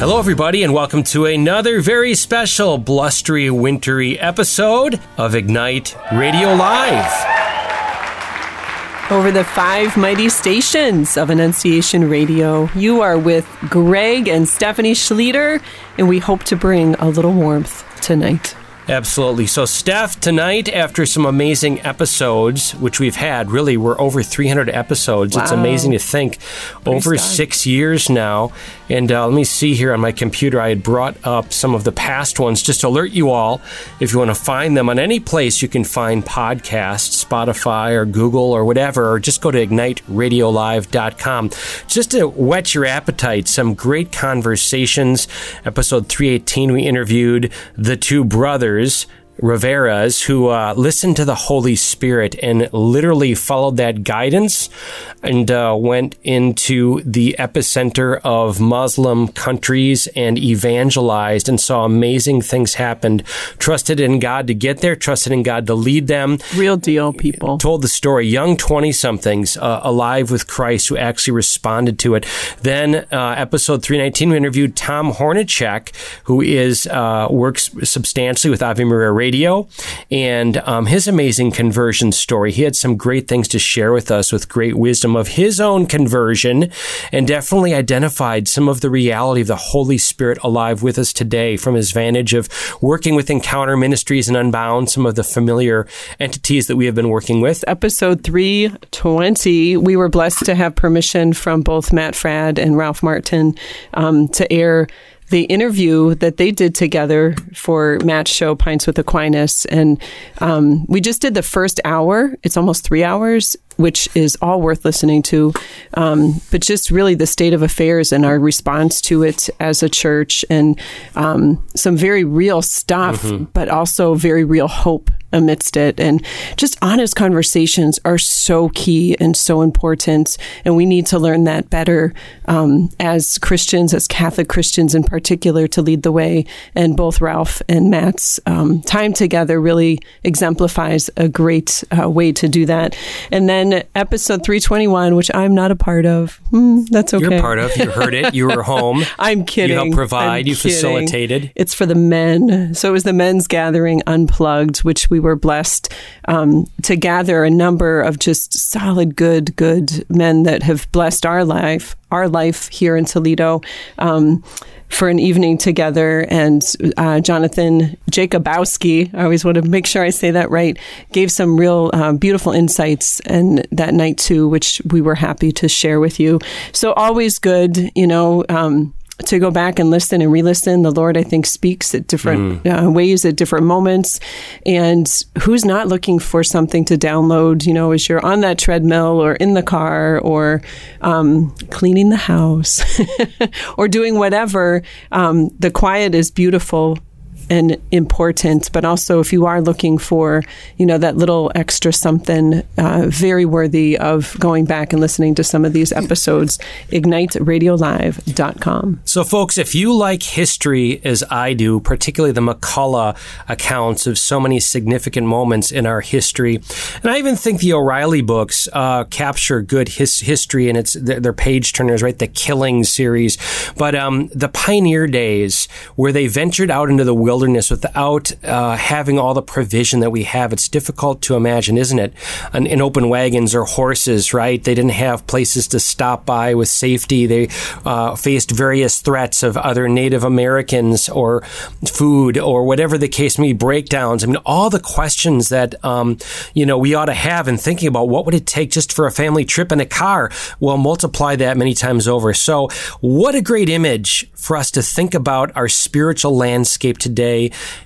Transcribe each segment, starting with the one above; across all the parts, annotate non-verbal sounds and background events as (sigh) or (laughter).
Hello, everybody, and welcome to another very special, blustery, wintry episode of Ignite Radio Live. Over the five mighty stations of Annunciation Radio, you are with Greg and Stephanie Schlueter, and we hope to bring a little warmth tonight. Absolutely. So, Steph, tonight, after some amazing episodes, which we've had, really, we're over 300 episodes. Wow. It's amazing to think. Over six years now. And uh, let me see here on my computer, I had brought up some of the past ones just to alert you all. If you want to find them on any place you can find podcasts, Spotify or Google or whatever, or just go to igniteradiolive.com. Just to whet your appetite, some great conversations. Episode 318, we interviewed the two brothers. Rivera's who uh, listened to the Holy Spirit and literally followed that guidance and uh, went into the epicenter of Muslim countries and evangelized and saw amazing things happen. Trusted in God to get there, trusted in God to lead them. Real deal, people. Told the story. Young 20 somethings uh, alive with Christ who actually responded to it. Then, uh, episode 319, we interviewed Tom Hornacek, who is uh, works substantially with Ave Maria Radio radio and um, his amazing conversion story. He had some great things to share with us with great wisdom of his own conversion and definitely identified some of the reality of the Holy Spirit alive with us today from his vantage of working with Encounter Ministries and Unbound, some of the familiar entities that we have been working with. Episode 320, we were blessed to have permission from both Matt Fradd and Ralph Martin um, to air the interview that they did together for Matt's show Pints with Aquinas, and um, we just did the first hour. It's almost three hours, which is all worth listening to. Um, but just really the state of affairs and our response to it as a church, and um, some very real stuff, Mm-hmm. but also very real hope amidst it. And just honest conversations are so key and so important. And we need to learn that better um, as Christians, as Catholic Christians in particular, to lead the way. And both Ralph and Matt's um, time together really exemplifies a great uh, way to do that. And then episode 321, which I'm not a part of. Hmm, that's okay. You're part of. You heard it. You were home. (laughs) I'm kidding. You helped provide. I'm you kidding. facilitated. It's for the men. So it was the men's gathering unplugged, which we were blessed um, to gather a number of just solid, good, good men that have blessed our life, our life here in Toledo. Um, for an evening together, and uh, Jonathan Jacobowski, I always want to make sure I say that right, gave some real uh, beautiful insights and that night too, which we were happy to share with you. So always good, you know. Um, to go back and listen and re-listen. The Lord, I think, speaks at different uh, ways at different moments. And who's not looking for something to download? You know, as you're on that treadmill or in the car or um, cleaning the house (laughs) or doing whatever. Um, the quiet is beautiful and important, but also if you are looking for, you know, that little extra something, uh, very worthy of going back and listening to some of these episodes, igniteradiolive.com. So, folks, if you like history as I do, particularly the McCullough accounts of so many significant moments in our history, and I even think the O'Reilly books uh, capture good his- history, and it's they're page turners, right? The Killing series, but um, the pioneer days where they ventured out into the wilderness without uh, having all the provision that we have, it's difficult to imagine, isn't it? In, in open wagons or horses, right? They didn't have places to stop by with safety. They uh, faced various threats of other Native Americans or food or whatever the case may be, breakdowns. I mean, all the questions that, um, you know, we ought to have in thinking about what would it take just for a family trip in a car? Well, multiply that many times over. So, what a great image for us to think about our spiritual landscape today,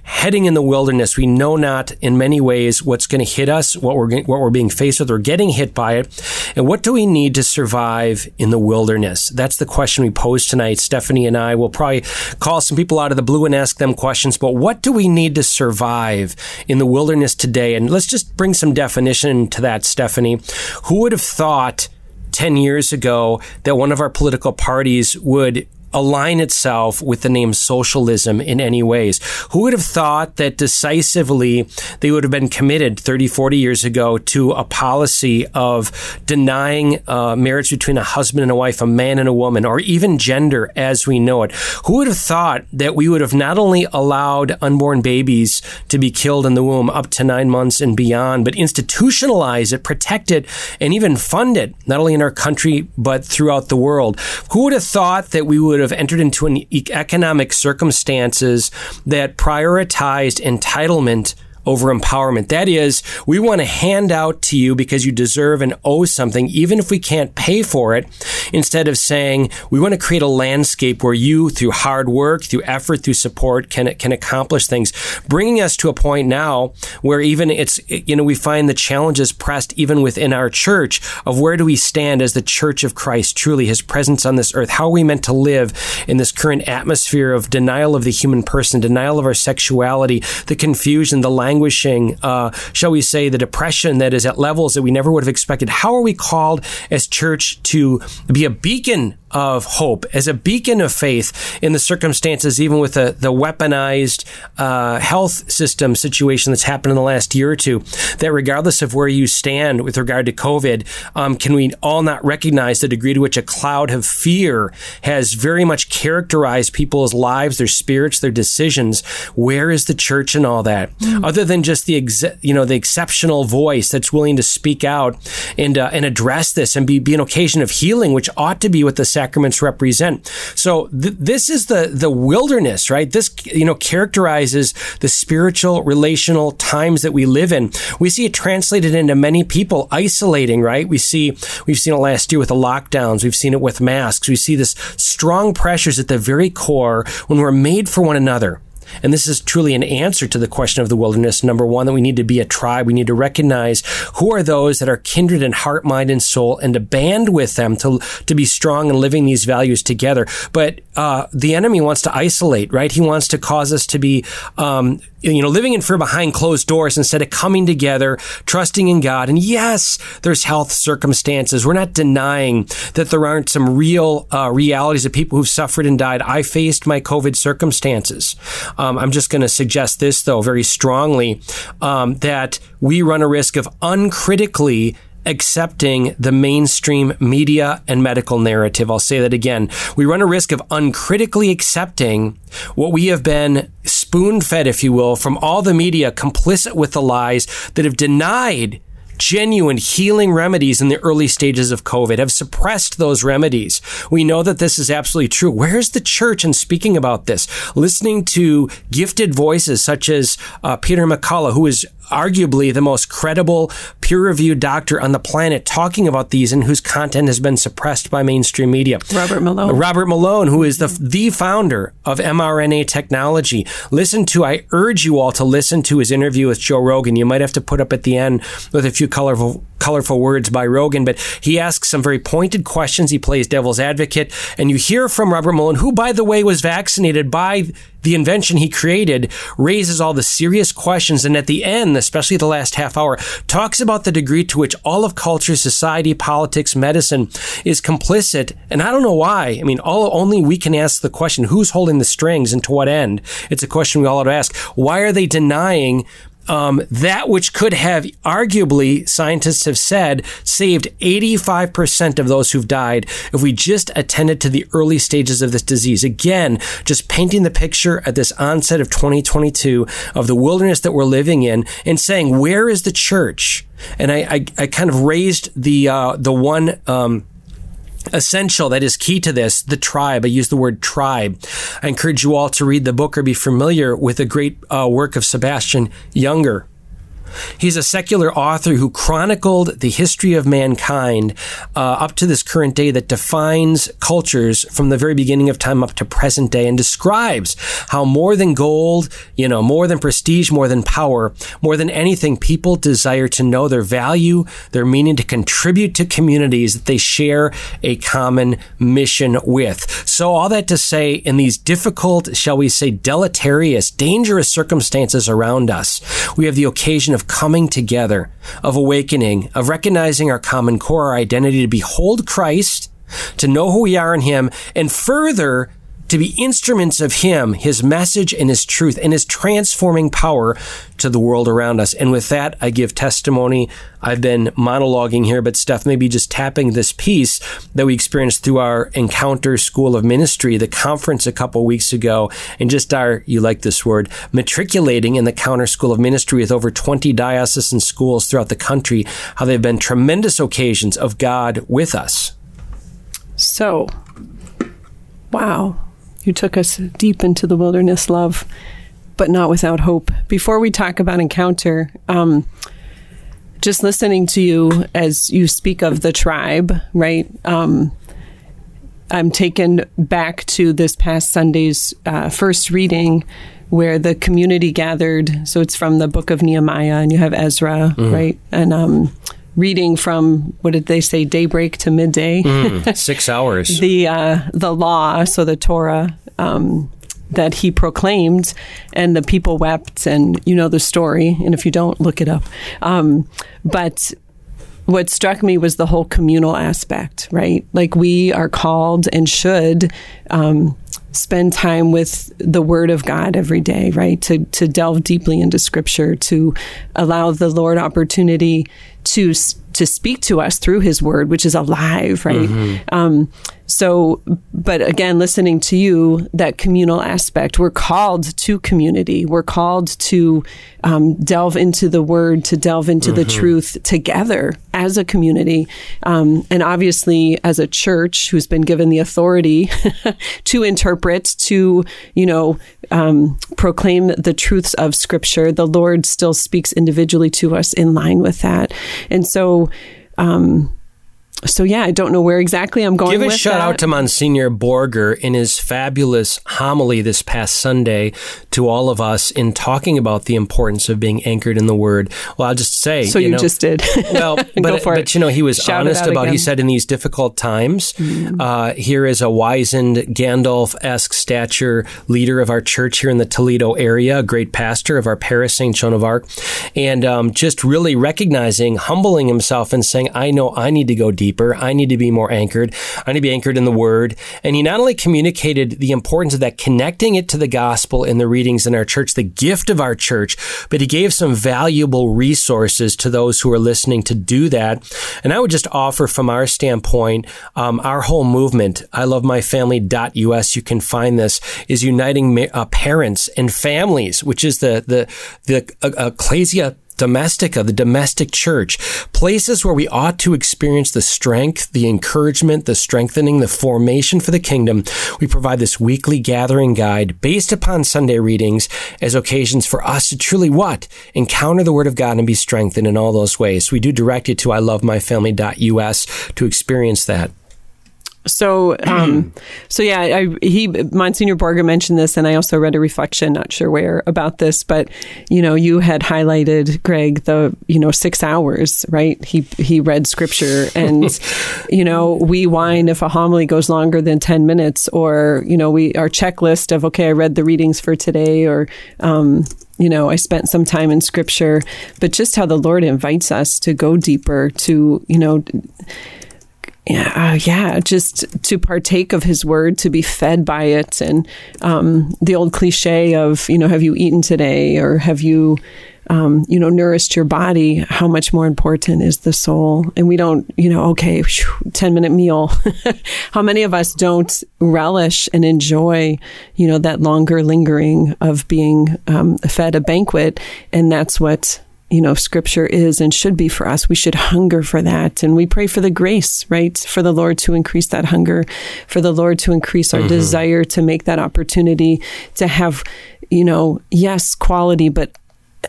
heading in the wilderness. We know not in many ways what's going to hit us, what we're what we're being faced with, or getting hit by it, and what do we need to survive in the wilderness? That's the question we pose tonight. Stephanie and I will probably call some people out of the blue and ask them questions. But what do we need to survive in the wilderness today? And let's just bring some definition to that, Stephanie. Who would have thought? 10 years ago that one of our political parties would align itself with the name socialism in any ways. Who would have thought that decisively they would have been committed 30, 40 years ago to a policy of denying uh, marriage between a husband and a wife, a man and a woman, or even gender as we know it? Who would have thought that we would have not only allowed unborn babies to be killed in the womb up to nine months and beyond, but institutionalize it, protect it, and even fund it, not only in our country, but throughout the world? Who would have thought that we would have entered into an economic circumstances that prioritized entitlement over empowerment. That is, we want to hand out to you because you deserve and owe something, even if we can't pay for it, instead of saying we want to create a landscape where you, through hard work, through effort, through support, can, can accomplish things, bringing us to a point now where even it's, you know, we find the challenges pressed even within our church of where do we stand as the church of Christ, truly his presence on this earth? How are we meant to live in this current atmosphere of denial of the human person, denial of our sexuality, the confusion, the language, languishing, uh, shall we say, the depression that is at levels that we never would have expected. How are we called as church to be a beacon of hope, as a beacon of faith in the circumstances, even with the, the weaponized uh, health system situation that's happened in the last year or two, that regardless of where you stand with regard to COVID, um, can we all not recognize the degree to which a cloud of fear has very much characterized people's lives, their spirits, their decisions? Where is the church and all that? Mm. Other than just the ex- you know the exceptional voice that's willing to speak out and uh, and address this and be, be an occasion of healing, which ought to be what the sacraments represent. So th- this is the the wilderness, right? This you know characterizes the spiritual relational times that we live in. We see it translated into many people isolating, right? We see we've seen it last year with the lockdowns. We've seen it with masks. We see this strong pressures at the very core when we're made for one another. And this is truly an answer to the question of the wilderness. Number one, that we need to be a tribe. We need to recognize who are those that are kindred in heart, mind, and soul and to band with them to, to be strong and living these values together. But, uh, the enemy wants to isolate, right? He wants to cause us to be, um, you know, living in fear behind closed doors instead of coming together, trusting in God. And yes, there's health circumstances. We're not denying that there aren't some real uh, realities of people who've suffered and died. I faced my COVID circumstances. Um, I'm just going to suggest this, though, very strongly um, that we run a risk of uncritically accepting the mainstream media and medical narrative. I'll say that again. We run a risk of uncritically accepting what we have been spoon fed, if you will, from all the media complicit with the lies that have denied genuine healing remedies in the early stages of COVID, have suppressed those remedies. We know that this is absolutely true. Where's the church in speaking about this? Listening to gifted voices such as uh, Peter McCullough, who is arguably the most credible peer-reviewed doctor on the planet talking about these and whose content has been suppressed by mainstream media. Robert Malone. Robert Malone, who is the the founder of mRNA technology. Listen to I urge you all to listen to his interview with Joe Rogan. You might have to put up at the end with a few colorful colorful words by Rogan, but he asks some very pointed questions. He plays devil's advocate, and you hear from Robert Malone, who, by the way, was vaccinated by the invention he created, raises all the serious questions, and at the end, especially the last half hour, talks about the degree to which all of culture, society, politics, medicine is complicit. And I don't know why. I mean, all only we can ask the question: Who's holding the strings, and to what end? It's a question we all ought to ask. Why are they denying um, that which could have arguably, scientists have said, saved 85% of those who've died if we just attended to the early stages of this disease. Again, just painting the picture at this onset of 2022 of the wilderness that we're living in and saying, where is the church? And I, I, I kind of raised the, uh, the one, um, essential that is key to this the tribe. I use the word tribe. I encourage you all to read the book or be familiar with the great uh, work of sebastian junger He's a secular author who chronicled the history of mankind uh, up to this current day that defines cultures from the very beginning of time up to present day and describes how more than gold, you know, more than prestige, more than power, more than anything, people desire to know their value, their meaning to contribute to communities that they share a common mission with. So all that to say, in these difficult, shall we say, deleterious, dangerous circumstances around us, we have the occasion of coming together, of awakening, of recognizing our common core, our identity to behold Christ, to know who we are in Him, and further to be instruments of Him, His message and His truth and His transforming power to the world around us. And with that, I give testimony. I've been monologuing here, but Steph, maybe just tapping this piece that we experienced through our Encounter School of Ministry, the conference a couple weeks ago, and just our, you like this word, matriculating in the Counter School of Ministry with over 20 diocesan schools throughout the country, how they've been tremendous occasions of God with us. So, wow. You took us deep into the wilderness, love, but not without hope. Before we talk about encounter, um, just listening to you as you speak of the tribe, right? Um, I'm taken back to this past Sunday's uh, first reading where the community gathered. So it's from the book of Nehemiah, and you have Ezra, mm. right? And um, reading from what did they say daybreak to midday? Mm, (laughs) six hours. The uh, the law so the torah um, that he proclaimed and the people wept and you know the story and if you don't look it up. Um, but what struck me was the whole communal aspect right like we are called and should um, spend time with the Word of God every day, right? To to delve deeply into Scripture, to allow the Lord opportunity to to speak to us through His Word, which is alive, right? Mm-hmm. Um, so, but again, listening to you, that communal aspect, we're called to community. We're called to um, delve into the word, to delve into mm-hmm. the truth together as a community. Um, and obviously, as a church who's been given the authority (laughs) to interpret, to, you know, um, proclaim the truths of Scripture, the Lord still speaks individually to us in line with that. And so, um, so yeah, I don't know where exactly I'm going. Give a shout that. out to Monsignor Borger in his fabulous homily this past Sunday to all of us in talking about the importance of being anchored in the Word. Well, I'll just say, so you, know, just did. (laughs) well, but but you know, he was shout honest about. Again. He said in these difficult times, mm. uh, here is a wizened Gandalf esque stature leader of our church here in the Toledo area, a great pastor of our parish, Saint Joan of Arc, and um, just really recognizing, humbling himself, and saying, "I know I need to go deep." Deeper. I need to be more anchored. I need to be anchored in the word. And he not only communicated the importance of that, connecting it to the gospel in the readings in our church, the gift of our church, but he gave some valuable resources to those who are listening to do that. And I would just offer from our standpoint, um, our whole movement, I love my family.us. You can find this is uniting uh, parents and families, which is the, the, the uh, ecclesia domestica, the domestic church, places where we ought to experience the strength, the encouragement, the strengthening, the formation for the kingdom. We provide this weekly gathering guide based upon Sunday readings as occasions for us to truly what? Encounter the Word of God and be strengthened in all those ways. We do direct you to I love my family.us to experience that. So, um, (clears throat) so yeah, I, he Monsignor Borger mentioned this, and I also read a reflection, not sure where, about this, but you know, you had highlighted Greg the you know six hours, right? He he read scripture, (laughs) and you know, we whine if a homily goes longer than ten minutes, or you know, we our checklist of okay, I read the readings for today, or um, you know, I spent some time in scripture, but just how the Lord invites us to go deeper, to you know yeah, uh, yeah, just to partake of his word, to be fed by it. And um, the old cliche of, you know, have you eaten today or have you, um, you know, nourished your body? How much more important is the soul? And we don't, you know, okay, whew, 10 minute meal. (laughs) How many of us don't relish and enjoy, you know, that longer lingering of being um, fed a banquet? And that's what you know, scripture is and should be for us. We should hunger for that. And we pray for the grace, right? For the Lord to increase that hunger, for the Lord to increase our mm-hmm. desire to make that opportunity to have, you know, yes, quality, but,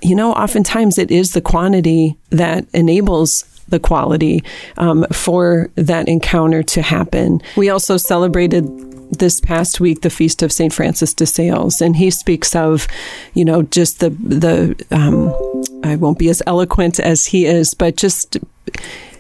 you know, oftentimes it is the quantity that enables the quality um, for that encounter to happen. We also celebrated this past week the feast of Saint Francis de Sales, and he speaks of, you know, just the the. Um, I won't be as eloquent as he is, but just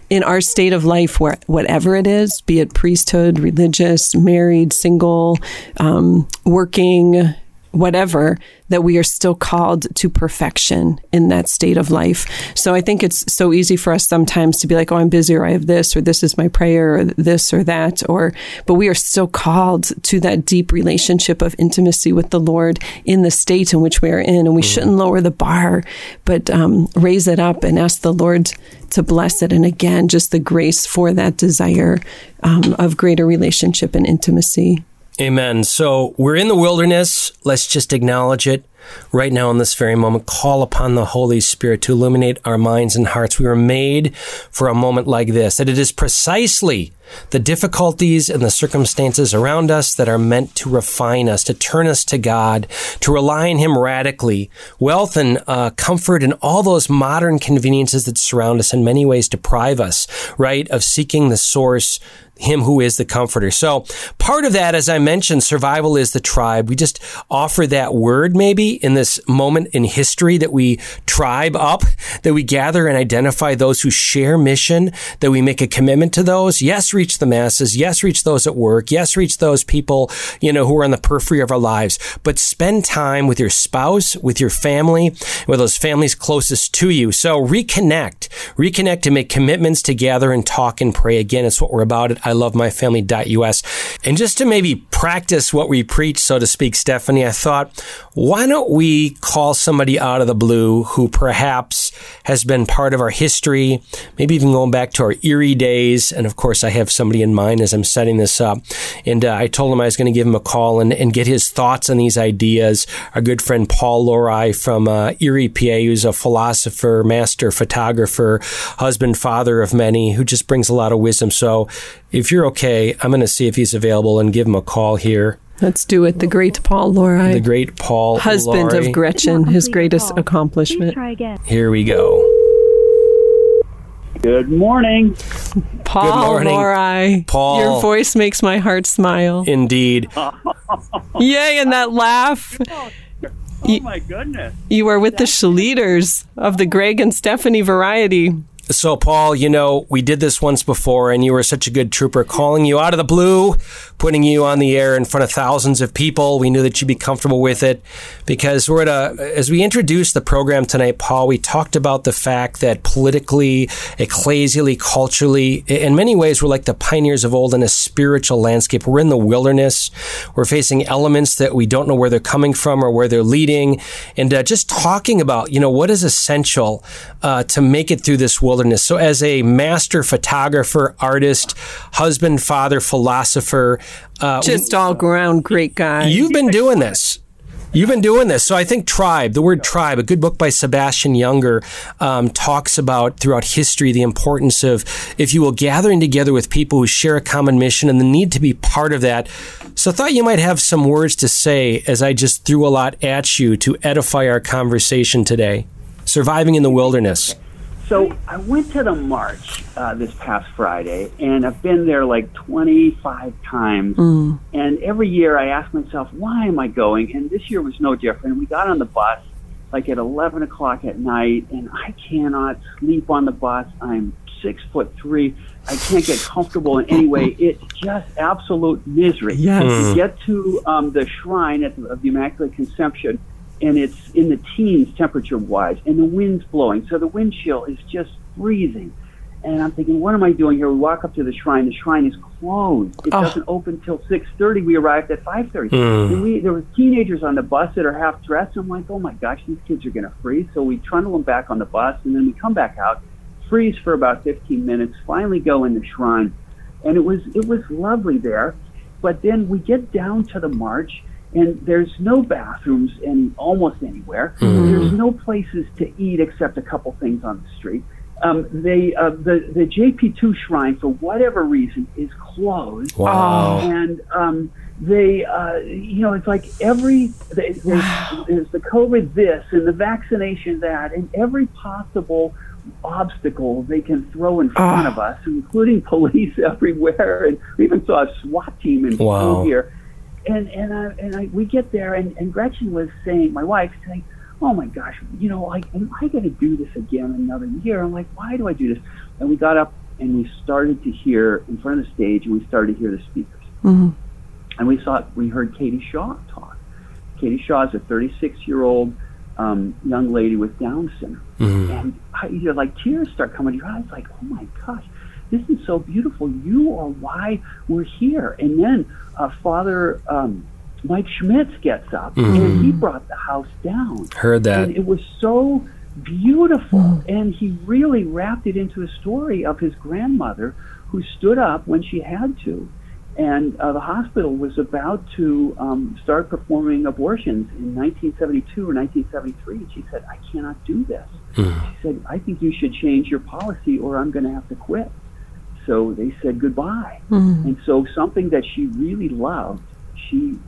in our state of life, where whatever it is, be it priesthood, religious, married, single, um, working, whatever, that we are still called to perfection in that state of life. So I think it's so easy for us sometimes to be like, oh, I'm busy or I have this or this is my prayer or this or that, or, but we are still called to that deep relationship of intimacy with the Lord in the state in which we are in. And we mm. shouldn't lower the bar, but um, raise it up and ask the Lord to bless it. And again, just the grace for that desire um, of greater relationship and intimacy. Amen. So we're in the wilderness. Let's just acknowledge it right now in this very moment. Call upon the Holy Spirit to illuminate our minds and hearts. We were made for a moment like this, that it is precisely the difficulties and the circumstances around us that are meant to refine us, to turn us to God, to rely on Him radically. Wealth and uh, comfort and all those modern conveniences that surround us in many ways deprive us, right, of seeking the source him who is the comforter. So part of that, as I mentioned, survival is the tribe. We just offer that word maybe in this moment in history that we tribe up, that we gather and identify those who share mission, that we make a commitment to those. Yes, reach the masses. Yes, reach those at work. Yes, reach those people, you know, who are on the periphery of our lives. But spend time with your spouse, with your family, with those families closest to you. So reconnect, reconnect and make commitments to gather and talk and pray. Again, it's what we're about at ilovemyfamily.us. And just to maybe practice what we preach, so to speak, Stephanie, I thought, why don't we call somebody out of the blue who perhaps has been part of our history, maybe even going back to our Erie days. And of course, I have somebody in mind as I'm setting this up. And uh, I told him I was going to give him a call and, and get his thoughts on these ideas. Our good friend Paul Lorai from uh, Erie, PA, who's a philosopher, master photographer, husband, father of many, who just brings a lot of wisdom. So if you're okay, I'm going to see if he's available and give him a call here. Let's do it. The great Paul Lorai. The great Paul Husband Lorai. of Gretchen, his greatest call. accomplishment. try again. Here we go. Good morning. Paul Good morning. Lorai. Paul. Your voice makes my heart smile. Indeed. (laughs) Yay, and that laugh. Oh, my goodness. You are with the leaders of the Greg and Stephanie variety. So, Paul, you know, we did this once before, and you were such a good trooper, calling you out of the blue, putting you on the air in front of thousands of people. We knew that you'd be comfortable with it because we're at a, as we introduced the program tonight, Paul, we talked about the fact that politically, ecclesially, culturally, in many ways, we're like the pioneers of old in a spiritual landscape. We're in the wilderness. We're facing elements that we don't know where they're coming from or where they're leading. And uh, just talking about, you know, what is essential uh, to make it through this wilderness wilderness. So, as a master photographer, artist, husband, father, philosopher, uh, just all around great guy. You've been doing this. You've been doing this. So I think Tribe, the word tribe, a good book by Sebastian Younger, um, talks about throughout history the importance of, if you will, gathering together with people who share a common mission and the need to be part of that. So I thought you might have some words to say as I just threw a lot at you to edify our conversation today. Surviving in the wilderness. So I went to the march uh, this past Friday, and I've been there like 25 times. Mm. And every year I ask myself, why am I going? And this year was no different. We got on the bus like at 11 o'clock at night, and I cannot sleep on the bus. I'm six foot three. I can't get comfortable in any way. It's just absolute misery. Yes. Mm. To get to um, the shrine at the, of the Immaculate Conception and it's in the teens temperature wise, and the wind's blowing, so the wind chill is just freezing. And I'm thinking, what am I doing here? We walk up to the shrine. The shrine is closed. It oh. doesn't open till 6:30. We arrived at 5:30. Mm. And we there were teenagers on the bus that are half dressed. I'm like, oh my gosh, these kids are going to freeze. So we trundle them back on the bus, and then we come back out, freeze for about 15 minutes. Finally, go in the shrine, and it was it was lovely there. But then we get down to the march, and there's no bathrooms in almost anywhere. Mm. There's no places to eat except a couple things on the street. Um, they uh, the the JP2 shrine for whatever reason is closed. Wow! And um, they uh, you know it's like every there's, there's the COVID this and the vaccination that and every possible obstacle they can throw in front oh. of us, including (laughs) police everywhere, and we even saw a SWAT team in wow. here and and I, and I, we get there, and, and Gretchen was saying, my wife saying, "Oh my gosh, you know, like, am I going to do this again another year?" I'm like, "Why do I do this?" And we got up and we started to hear in front of the stage, and we started to hear the speakers, mm-hmm. and we saw we heard Katie Shaw talk, Katie Shaw is a 36 year old um, young lady with Down syndrome, Mm-hmm. and I, you know, like tears start coming to your eyes. Like, oh my gosh, this is so beautiful. You are why we're here. And then uh, Father um, Mike Schmitz gets up, and he brought the house down. Heard that. And it was so beautiful. And he really wrapped it into a story of his grandmother who stood up when she had to. And uh, the hospital was about to um, start performing abortions in 1972 or 1973. And she said, I cannot do this. She said, I think you should change your policy or I'm going to have to quit. So they said goodbye. Hmm. And so something that she really loved, she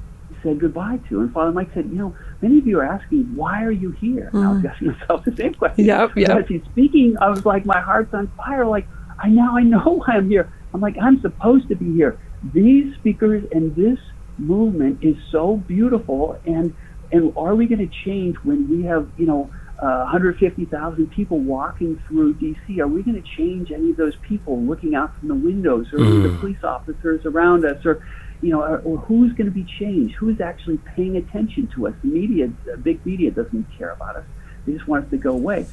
said goodbye to. And Father Mike said, you know, many of you are asking, why are you here? And I was hmm. asking myself the same question. Yep, yep. As he's speaking, I was like, my heart's on fire. Like, I now I know why (laughs) I'm here. I'm like, I'm supposed to be here. These speakers and this movement is so beautiful. And and are we going to change when we have, you know, uh, 150,000 people walking through D.C.? Are we going to change any of those people looking out from the windows, or the police officers around us, or you know, or, or who's going to be changed? Who's actually paying attention to us? The media, the big media, doesn't care about us. They just want us to go away.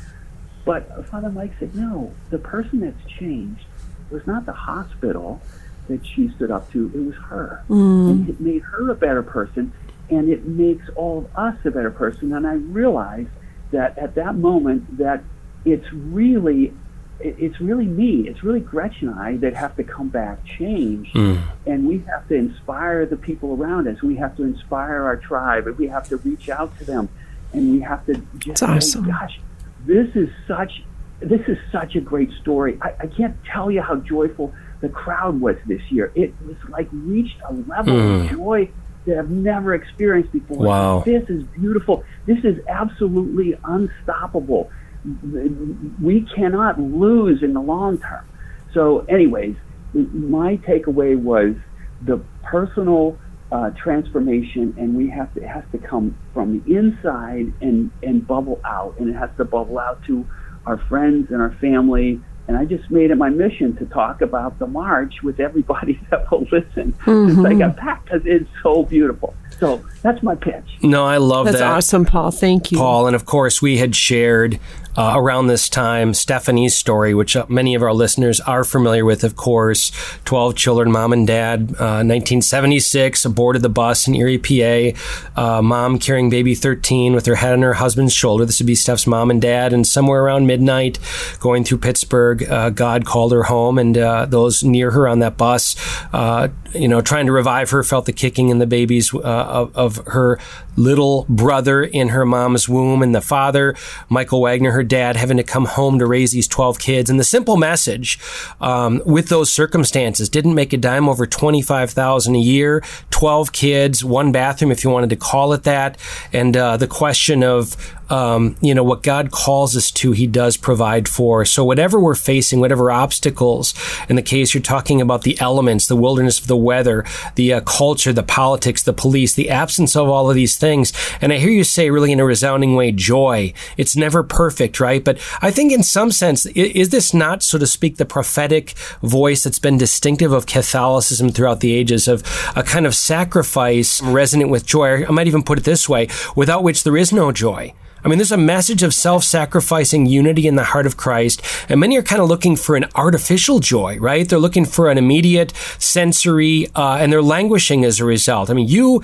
But Father Mike said, no, the person that's changed was not the hospital that she stood up to, it was her. And it made her a better person, and it makes all of us a better person. And I realized that at that moment that it's really it's really me, it's really Gretchen and I that have to come back changed, hmm. and we have to inspire the people around us. We have to inspire our tribe, and we have to reach out to them, and we have to just That's say, awesome. gosh, this is such this is such a great story. I, I can't tell you how joyful the crowd was this year. It was like reached a level of hmm. joy that I've never experienced before. Wow. This is beautiful. This is absolutely unstoppable. We cannot lose in the long term. So, anyways, my takeaway was the personal uh, transformation, and we have to it has to come from the inside and and bubble out, and it has to bubble out to our friends and our family. And I just made it my mission to talk about the march with everybody (laughs) that will listen since I got back because it's so beautiful. So that's my pitch. No, I love That's that. That's awesome, Paul. Thank you. Paul. And of course, we had shared uh, around this time Stephanie's story, which uh, many of our listeners are familiar with, of course. 12 children, mom and dad, uh, 1976, aborted the bus in Erie, PA. Uh, mom carrying baby 13 with her head on her husband's shoulder. This would be Steph's mom and dad. And somewhere around midnight, going through Pittsburgh, uh, God called her home, and uh, those near her on that bus, you know, trying to revive her, felt the kicking in the uh, of, of her little brother in her mom's womb, and the father, Michael Wagner, her dad, having to come home to raise these 12 kids. And the simple message um, with those circumstances didn't make a dime over 25000 a year, 12 kids, one bathroom, if you wanted to call it that. And uh, the question of, um, you know, what God calls us to, He does provide for. So whatever we're facing, whatever obstacles, in the case you're talking about the elements, the wilderness of the weather, the uh, culture, the politics, the police, the absence of all of these things. And I hear you say really in a resounding way, joy. It's never perfect, right? But I think in some sense, is this not, so to speak, the prophetic voice that's been distinctive of Catholicism throughout the ages of a kind of sacrifice resonant with joy? I might even put it this way, without which there is no joy. I mean, there's a message of self sacrificing unity in the heart of Christ, and many are kind of looking for an artificial joy, right? They're looking for an immediate sensory, uh, and they're languishing as a result. I mean, you.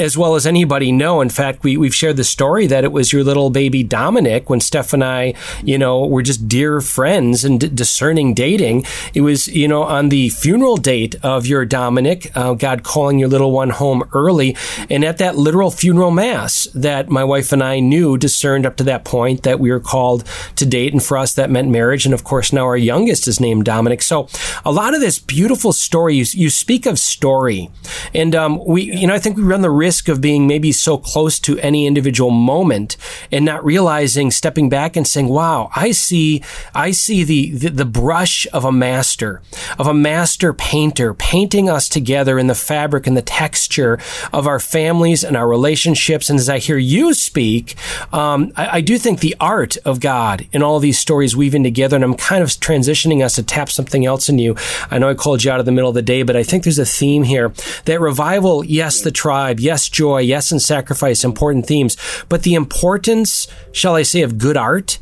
As well as anybody know, in fact, we, we've shared the story that it was your little baby Dominic when Steph and I, you know, were just dear friends and d- discerning dating. It was, you know, on the funeral date of your Dominic, uh, God calling your little one home early. And at that literal funeral mass that my wife and I knew, discerned up to that point that we were called to date. And for us, that meant marriage. And of course, now our youngest is named Dominic. So a lot of this beautiful story, you, you speak of story. And um, we, you know, I think we run the risk of being maybe so close to any individual moment and not realizing, stepping back and saying, wow, I see, I see the, the, the brush of a master, of a master painter painting us together in the fabric and the texture of our families and our relationships. And as I hear you speak, um, I, I do think the art of God in all these stories weaving together, and I'm kind of transitioning us to tap something else in you. I know I called you out of the middle of the day, but I think there's a theme here that revival, yes, the tribe, yes, yes, joy, yes, and sacrifice, important themes. But the importance, shall I say, of good art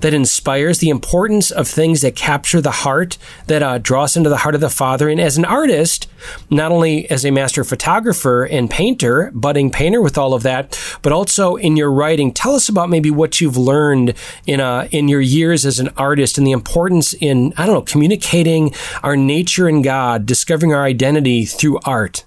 that inspires the importance of things that capture the heart, that uh, draw us into the heart of the Father. And as an artist, not only as a master photographer and painter, budding painter with all of that, but also in your writing, tell us about maybe what you've learned in uh, in your years as an artist and the importance in I don't know communicating our nature in God, discovering our identity through art.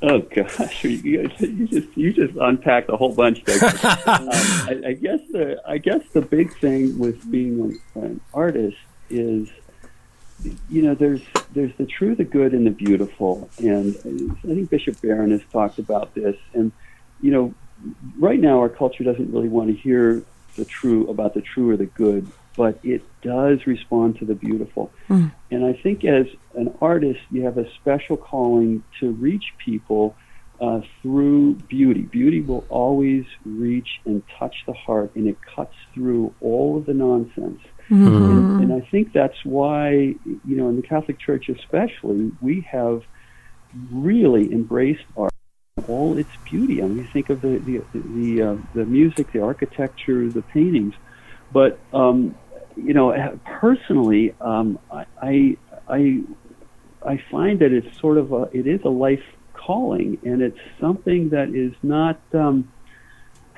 Oh gosh, you, you just you just unpacked a whole bunch there. (laughs) um, I, I, guess the I guess the big thing with being an artist is, you know, there's there's the true, the good, and the beautiful, and I think Bishop Barron has talked about this. And you know, right now our culture doesn't really want to hear the true about the true or the good but it does respond to the beautiful. Mm. And I think as an artist, you have a special calling to reach people uh, through beauty. Beauty will always reach and touch the heart, and it cuts through all of the nonsense. Mm-hmm. And, and I think that's why, you know, in the Catholic Church especially, we have really embraced art all its beauty. I mean, you think of the the the, uh, the music, the architecture, the paintings, but um, you know, personally, um, I, I, I find that it's sort of a, it is a life calling, and it's something that is not. Um,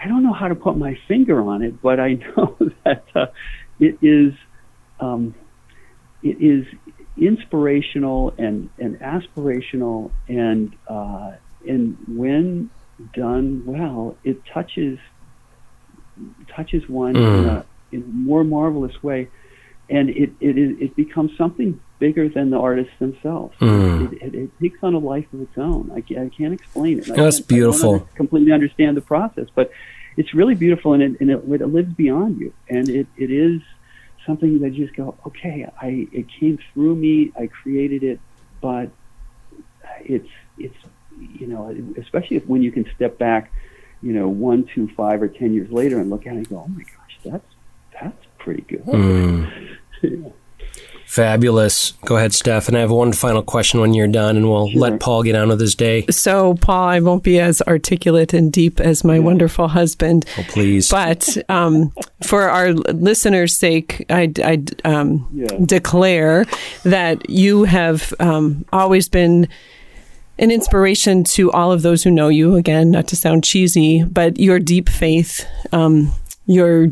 I don't know how to put my finger on it, but I (laughs) know that uh, it is, um, it is inspirational and, and aspirational, and uh, and when done well, it touches touches one mm. in a in a more marvelous way, and it it it becomes something bigger than the artists themselves. Mm. It, it, it, takes on a life of its own. I, can't, I can't explain it. That's beautiful. I completely understand the process, but it's really beautiful, and it, and it, it lives beyond you, and it, it is something that you just go, okay, I it came through me, I created it, but it's it's you know, especially if, when you can step back, you know, one, two, five, or ten years later and look at it and go, oh my gosh, that's that's pretty good. Mm. yeah. Fabulous. Go ahead, Steph. And I have one final question when you're done, and we'll sure. let Paul get on with his day. So, Paul, I won't be as articulate and deep as my yeah. wonderful husband. Oh, please. But um, for our listeners' sake, I, I um, yeah. declare that you have um, always been an inspiration to all of those who know you. Again, not to sound cheesy, but your deep faith um, your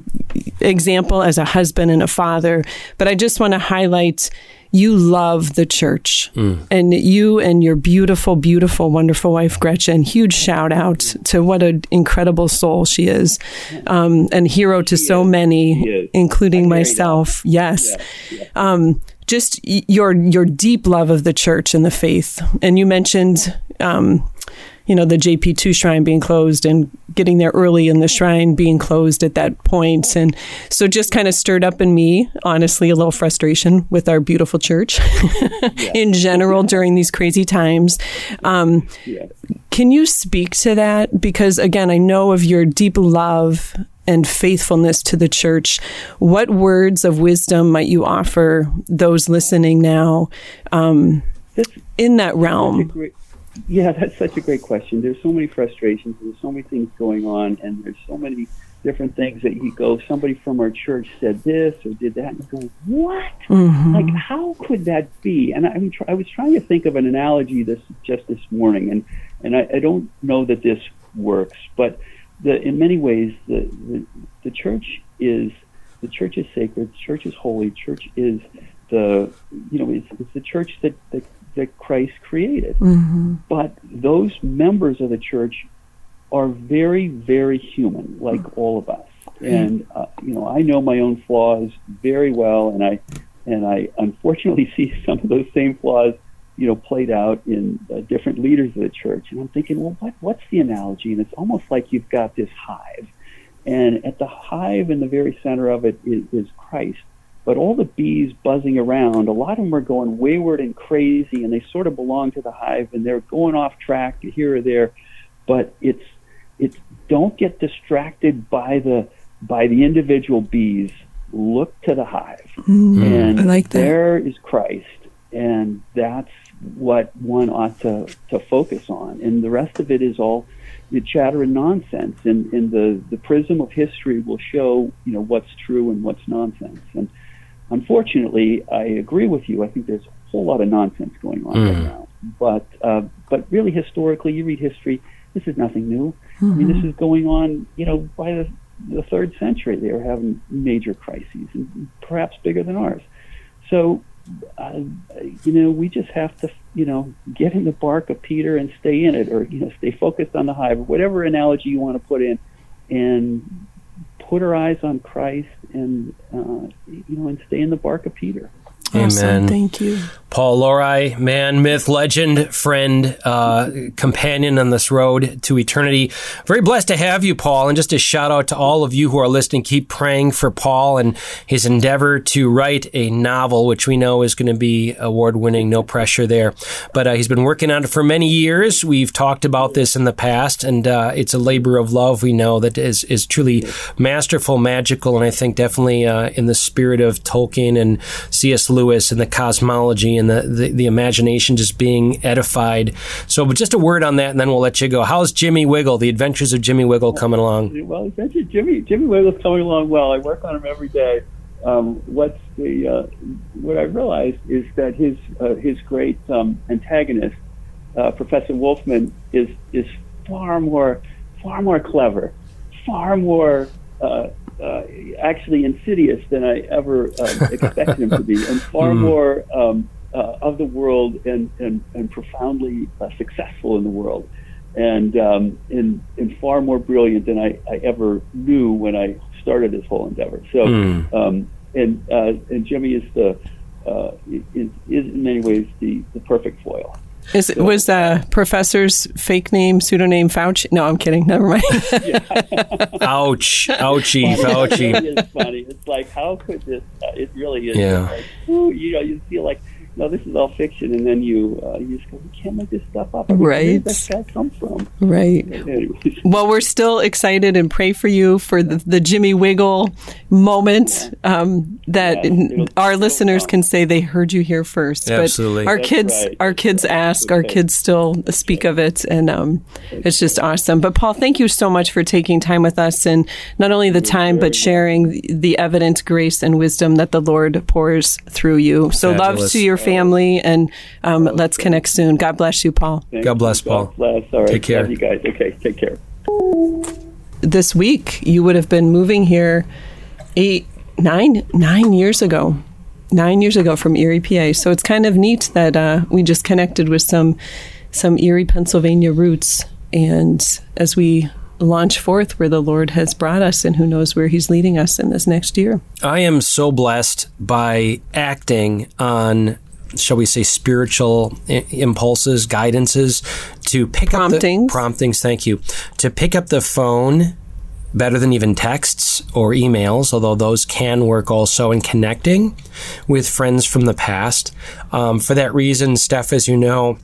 example as a husband and a father. But I just want to highlight you love the church mm. and you and your beautiful, beautiful, wonderful wife, Gretchen. Huge shout out to what an incredible soul she is um, and hero to so many, including myself. Yes. Um, just your your deep love of the church and the faith. And you mentioned um, you know, the JP2 shrine being closed and getting there early and the shrine being closed at that point. And so just kind of stirred up in me, honestly, a little frustration with our beautiful church (laughs) yeah. in general during these crazy times. Um, yeah. Can you speak to that? Because again, I know of your deep love and faithfulness to the church. What words of wisdom might you offer those listening now um, in that realm? Yeah, that's such a great question. There's so many frustrations. There's so many things going on, and there's so many different things that you go. Somebody from our church said this or did that, and you go, "What? Mm-hmm. Like, how could that be?" And I, I, mean, I was trying to think of an analogy this just this morning, and and I, I don't know that this works, but the, in many ways, the, the the church is the church is sacred. The church is holy. Church is the you know it's, it's the church that, that that Christ created. Mm-hmm. But those members of the church are very, very human, like mm-hmm. all of us. And uh, you know, I know my own flaws very well, and I and I unfortunately (laughs) see some of those same flaws, you know, played out in uh, different leaders of the church. And I'm thinking, well, what what's the analogy? And it's almost like you've got this hive, and at the hive in the very center of it is, is Christ. But all the bees buzzing around, a lot of them are going wayward and crazy, and they sort of belong to the hive, and they're going off track here or there. But it's it's don't get distracted by the by the individual bees. Look to the hive, mm, and I like that. there is Christ, and that's what one ought to, to focus on. And the rest of it is all the chatter and nonsense. And, and the, the prism of history will show, you know, what's true and what's nonsense. And unfortunately, I agree with you. I think there's a whole lot of nonsense going on mm. right now. But, uh, but really, historically, you read history, this is nothing new. Mm-hmm. I mean, this mm-hmm. is going on, you know, by the, the third century. They were having major crises, and perhaps bigger than ours. So uh, you know, we just have to, you know, get in the bark of Peter and stay in it, or you know, stay focused on the hive, whatever analogy you want to put in, and put our eyes on Christ, and uh, you know, and stay in the bark of Peter. Amen. Awesome. Thank you. Paul Lohrei, man, myth, legend, friend, uh, companion on this road to eternity. Very blessed to have you, Paul. And just a shout out to all of you who are listening. Keep praying for Paul and his endeavor to write a novel, which we know is going to be award winning. No pressure there. But uh, he's been working on it for many years. We've talked about this in the past, and uh, it's a labor of love. We know that is, is truly masterful, magical, and I think definitely uh, in the spirit of Tolkien and C.S. Lewis and the cosmology and the, the, the, imagination just being edified. So, but just a word on that, and then we'll let you go. How's Jimmy Wiggle, the adventures of Jimmy Wiggle, coming along? Well, adventures Jimmy Jimmy Wiggle's coming along well. I work on him every day. Um, what's the uh, what I realized is that his uh, his great um, antagonist, uh, Professor Wolfman, is is far more far more clever, far more uh, actually insidious than I ever uh, (laughs) expected him to be, and far mm. more um, uh, of the world and, and, and profoundly uh, successful in the world, and, um, and, and far more brilliant than I, I ever knew when I started this whole endeavor. So, mm. um, and, uh, and Jimmy is the uh, is, is in many ways the, the perfect foil. Is so, was the professor's fake name pseudonym Fauci? No, I'm kidding. Never mind. (laughs) Ouch! Ouchie! Fauci. It's funny. It's like how could this? Uh, it really is. Yeah. Like, ooh, you know, you feel like no, this is all fiction, and then you uh, you just go, you can't make this stuff up. I mean, right? Where did that guy come from? Right. (laughs) well, we're still excited and pray for you for the, the Jimmy Wiggle moment um, that yeah, our listeners can say they heard you here first. Absolutely. But our That's kids, right. our kids ask, our kids still speak of it, and um, it's just awesome. But Paul, thank you so much for taking time with us, and not only the time, but sharing the evident grace and wisdom that the Lord pours through you. So, Fabulous. love to your family, and um, let's connect soon. God bless you, Paul. God bless, Paul. God bless. All right. Take care. Love you guys. Okay, take care. This week, you would have been moving here eight, nine, nine years ago. Nine years ago from Erie, PA. So it's kind of neat that uh, we just connected with some some Erie, Pennsylvania roots, and as we launch forth where the Lord has brought us and who knows where He's leading us in this next year. I am so blessed by acting on shall we say, spiritual I- impulses, guidances to pick promptings. up the promptings. Thank you to pick up the phone better than even texts or emails, although those can work also in connecting with friends from the past. Um, for that reason, Steph, as you know,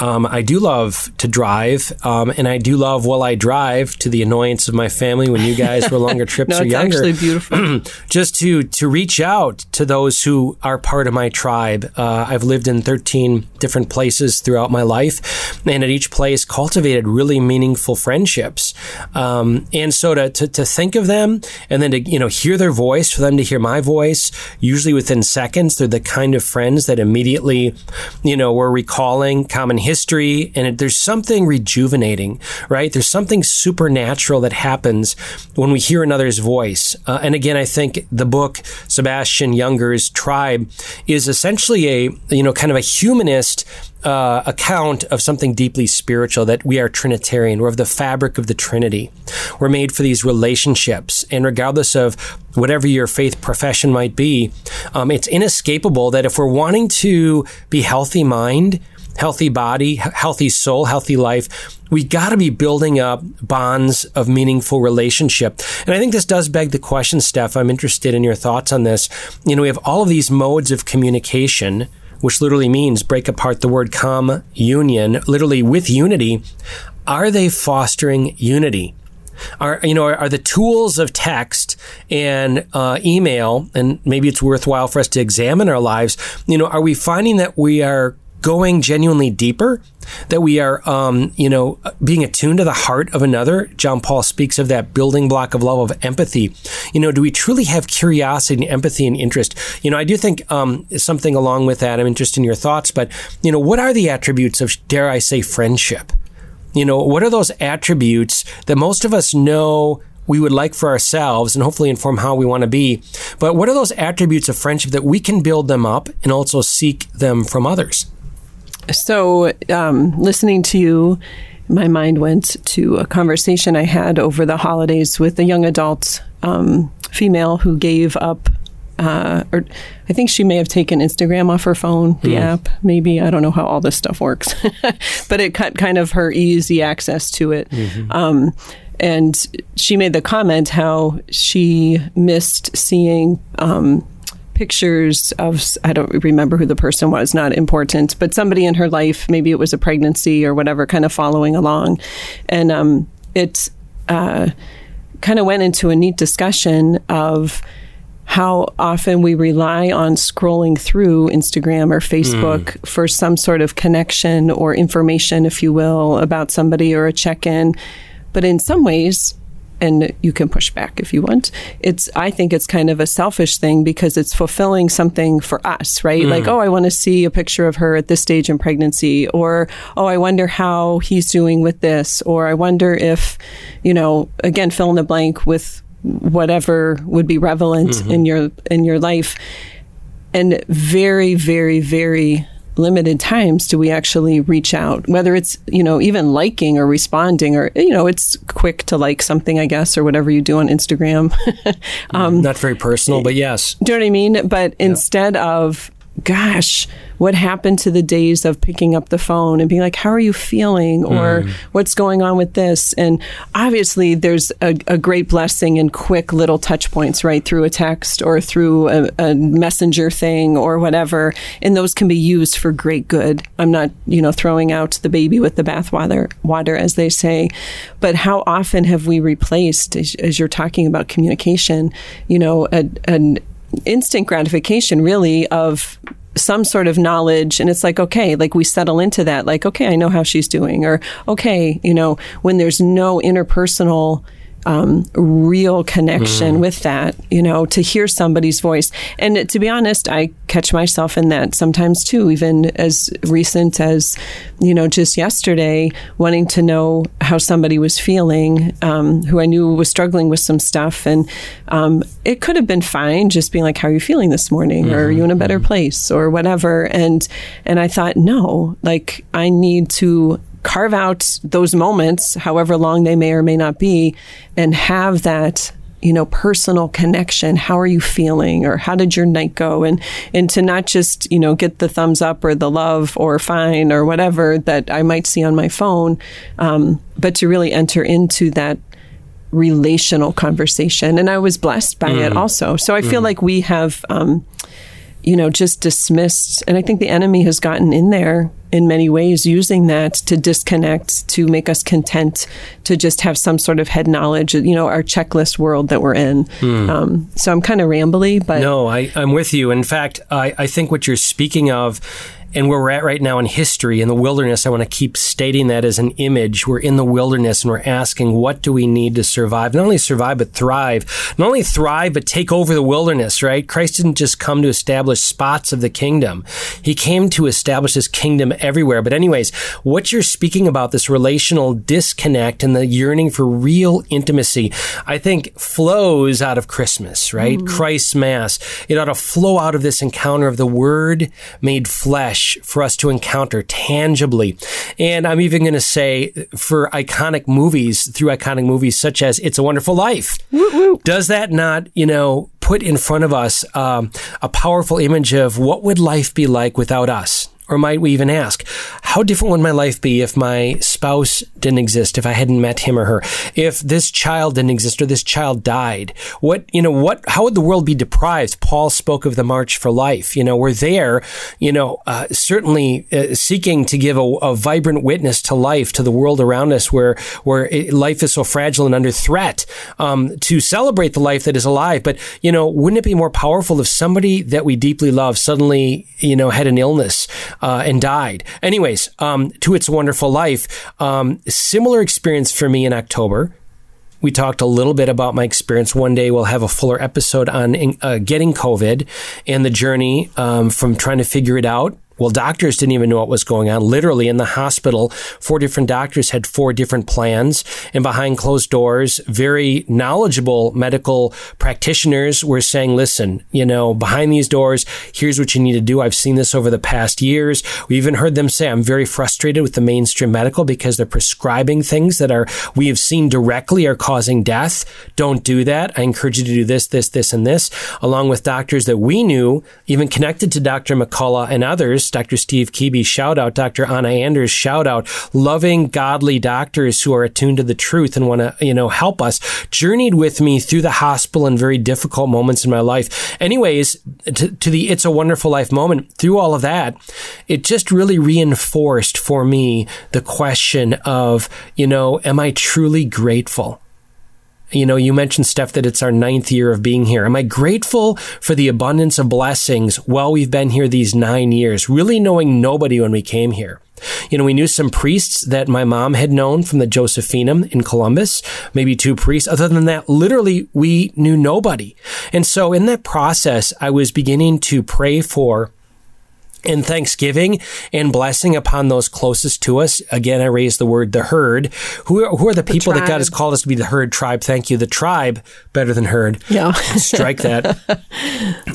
um, I do love to drive, um, and I do love while I drive, to the annoyance of my family when you guys were longer (laughs) trips no, or younger. Actually, beautiful. (clears throat) just to to reach out to those who are part of my tribe. Uh, I've lived in thirteen different places throughout my life, and at each place cultivated really meaningful friendships. Um, and so to, to to think of them, and then to you know hear their voice, for them to hear my voice, usually within seconds, they're the kind of friends that immediately, you know, we're recalling common history, and it, there's something rejuvenating, right? There's something supernatural that happens when we hear another's voice. Uh, and again, I think the book Sebastian Junger's Tribe is essentially a you know kind of a humanist uh, account of something deeply spiritual that we are Trinitarian. We're of the fabric of the Trinity. We're made for these relationships. And regardless of whatever your faith profession might be, um, it's inescapable that if we're wanting to be healthy mind, healthy body, healthy soul, healthy life, we got to be building up bonds of meaningful relationship. And I think this does beg the question, Steph. I'm interested in your thoughts on this. You know, we have all of these modes of communication, which literally means break apart the word com union, literally with unity. Are they fostering unity? Are you know are the tools of text and uh, email, and maybe it's worthwhile for us to examine our lives. You know, are we finding that we are going genuinely deeper, that we are, um, you know, being attuned to the heart of another. John Paul speaks of that building block of love of empathy. You know, do we truly have curiosity and empathy and interest? You know, I do think um, something along with that. I'm interested in your thoughts, but you know, what are the attributes of, dare I say, friendship? You know, what are those attributes that most of us know we would like for ourselves and hopefully inform how we want to be. But what are those attributes of friendship that we can build them up and also seek them from others? So, um, listening to you, my mind went to a conversation I had over the holidays with a young adult um, female who gave up. Uh, or I think she may have taken Instagram off her phone, the mm. app. Maybe I don't know how all this stuff works, (laughs) but it cut kind of her easy access to it. Mm-hmm. Um, and she made the comment how she missed seeing um, pictures of I don't remember who the person was, not important, but somebody in her life, maybe it was a pregnancy or whatever, kind of following along, and um, it uh, kind of went into a neat discussion of how often we rely on scrolling through Instagram or Facebook mm. for some sort of connection or information, if you will, about somebody or a check in. But in some ways, and you can push back if you want. It's I think it's kind of a selfish thing because it's fulfilling something for us, right? Mm. Like, oh, I want to see a picture of her at this stage in pregnancy or oh, I wonder how he's doing with this or I wonder if, you know, again fill in the blank with whatever would be relevant mm-hmm. in your in your life. And very very very limited times do we actually reach out whether it's you know even liking or responding or you know it's quick to like something i guess or whatever you do on instagram. (laughs) Um, not very personal but yes. Do you know what i mean? But instead of gosh, what happened to the days of picking up the phone and being like, how are you feeling? Or mm. what's going on with this? And obviously, there's a, a, great blessing in quick little touch points, right? Through a text or through a, a, messenger thing or whatever. And those can be used for great good. I'm not, you know, throwing out the baby with the bathwater, water, as they say. But how often have we replaced, as, as you're talking about communication, you know, an instant gratification really of some sort of knowledge. And it's like okay like we settle into that like okay i know how she's doing or okay you know when there's no interpersonal um, real connection mm. with that, you know, to hear somebody's voice. And to be honest, I catch myself in that sometimes too, even as recent as, you know, just yesterday, wanting to know how somebody was feeling, um, who I knew was struggling with some stuff. And um, it could have been fine just being like, how are you feeling this morning? Mm-hmm. Or are you in a better mm-hmm. place? Or whatever. And, and I thought, no, like I need to carve out those moments, however long they may or may not be, and have that you know personal connection how are you feeling or how did your night go and and to not just you know get the thumbs up or the love or fine or whatever that i might see on my phone um, but to really enter into that relational conversation and i was blessed by mm. it also so i feel mm. like we have um, you know, just dismissed. And I think the enemy has gotten in there in many ways, using that to disconnect, to make us content, to just have some sort of head knowledge, you know, our checklist world that we're in. Hmm. Um, so I'm kind of rambly, but. No, I, I'm with you. In fact, I, I think what you're speaking of and where we're at right now in history in the wilderness, I want to keep stating that as an image. We're in the wilderness and we're asking, what do we need to survive? Not only survive, but thrive. Not only thrive, but take over the wilderness, right? Christ didn't just come to establish spots of the kingdom. He came to establish his kingdom everywhere. But anyways, what you're speaking about, this relational disconnect and the yearning for real intimacy, I think flows out of Christmas, right? Mm. Christ's Mass. It ought to flow out of this encounter of the Word made flesh for us to encounter tangibly. And I'm even going to say for iconic movies, through iconic movies such as It's a Wonderful Life, does that not, you know, put in front of us um, a powerful image of what would life be like without us? Or might we even ask, how different would my life be if my spouse didn't exist, if I hadn't met him or her, if this child didn't exist or this child died? What, you know, what, how would the world be deprived? Paul spoke of the March for Life. You know, we're there, you know, uh, certainly uh, seeking to give a, a, vibrant witness to life, to the world around us where, where it, life is so fragile and under threat, um, to celebrate the life that is alive. But, you know, wouldn't it be more powerful if somebody that we deeply love suddenly, you know, had an illness? Uh, and died. Anyways, um, to its wonderful life. Um, similar experience for me in October. We talked a little bit about my experience. One day we'll have a fuller episode on uh, getting COVID and the journey um, from trying to figure it out well, doctors didn't even know what was going on. Literally in the hospital, four different doctors had four different plans. And behind closed doors, very knowledgeable medical practitioners were saying, listen, you know, behind these doors, here's what you need to do. I've seen this over the past years. We even heard them say, I'm very frustrated with the mainstream medical because they're prescribing things that are, we have seen directly are causing death. Don't do that. I encourage you to do this, this, this, and this, along with doctors that we knew, even connected to Dr. McCullough and others Dr. Steve Keeby, shout out, Dr. Anna Anders, shout out, loving, godly doctors who are attuned to the truth and want to, you know, help us, journeyed with me through the hospital and very difficult moments in my life. Anyways, to, to the It's a Wonderful Life moment, through all of that, it just really reinforced for me the question of, you know, am I truly grateful? You know, you mentioned, Steph, that it's our ninth year of being here. Am I grateful for the abundance of blessings while we've been here these nine years, really knowing nobody when we came here? You know, we knew some priests that my mom had known from the Josephinum in Columbus, maybe two priests. Other than that, literally, we knew nobody. And so in that process, I was beginning to pray for and thanksgiving and blessing upon those closest to us. Again, I raise the word the herd. Who are, who are the, the people tribe. that God has called us to be the herd tribe? Thank you. The tribe, better than herd. Yeah. (laughs) (laughs) Strike that.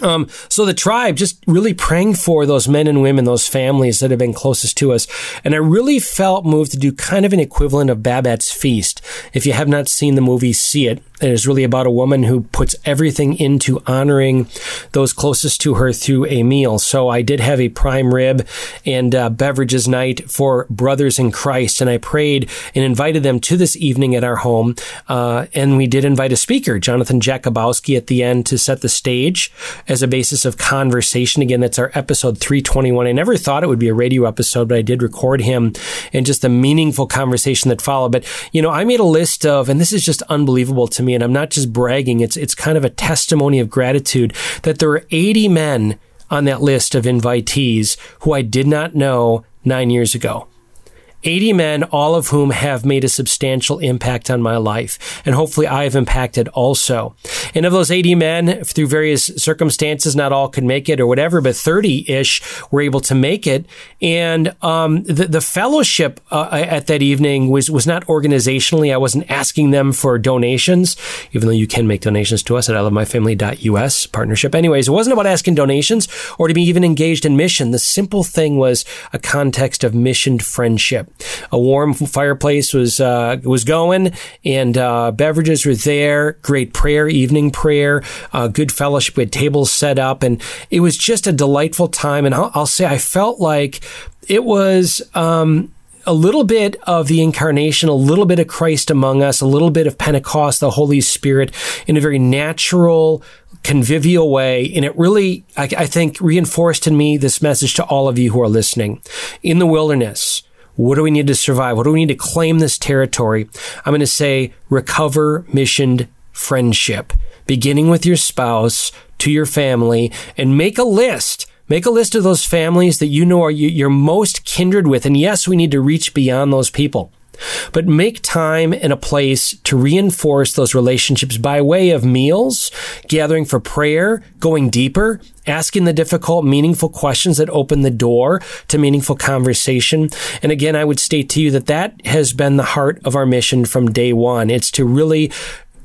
um, so the tribe, just really praying for those men and women, those families that have been closest to us. And I really felt moved to do kind of an equivalent of Babette's Feast. If you have not seen the movie, see it. It is really about a woman who puts everything into honoring those closest to her through a meal. So I did have a prime rib and uh, beverages night for brothers in Christ, and I prayed and invited them to this evening at our home. Uh, and we did invite a speaker, Jonathan Jakubowski, at the end to set the stage as a basis of conversation. Again, that's our episode 321. I never thought it would be a radio episode, but I did record him and just the meaningful conversation that followed. But you know, I made a list of, and this is just unbelievable to me me, and I'm not just bragging, it's, it's kind of a testimony of gratitude that there are 80 men on that list of invitees who I did not know nine years ago. 80 men, all of whom have made a substantial impact on my life. And hopefully I have impacted also. And of those 80 men, through various circumstances, not all could make it or whatever, but 30 ish were able to make it. And, um, the, the fellowship uh, at that evening was, was not organizationally. I wasn't asking them for donations, even though you can make donations to us at ilovemyfamily.us partnership. Anyways, it wasn't about asking donations or to be even engaged in mission. The simple thing was a context of missioned friendship. A warm fireplace was uh, was going, and uh, beverages were there. Great prayer, evening prayer, uh, good fellowship. We had tables set up, and it was just a delightful time. And I'll, I'll say I felt like it was. Um, a little bit of the incarnation, a little bit of Christ among us, a little bit of Pentecost, the Holy Spirit in a very natural, convivial way. And it really, I, I, think, reinforced in me this message to all of you who are listening. In the wilderness, what do we need to survive? What do we need to claim this territory? I'm going to say recover missioned friendship, beginning with your spouse to your family and make a list. Make a list of those families that you know are you're most kindred with. And yes, we need to reach beyond those people. But make time and a place to reinforce those relationships by way of meals, gathering for prayer, going deeper, asking the difficult, meaningful questions that open the door to meaningful conversation. And again, I would state to you that that has been the heart of our mission from day one. It's to really,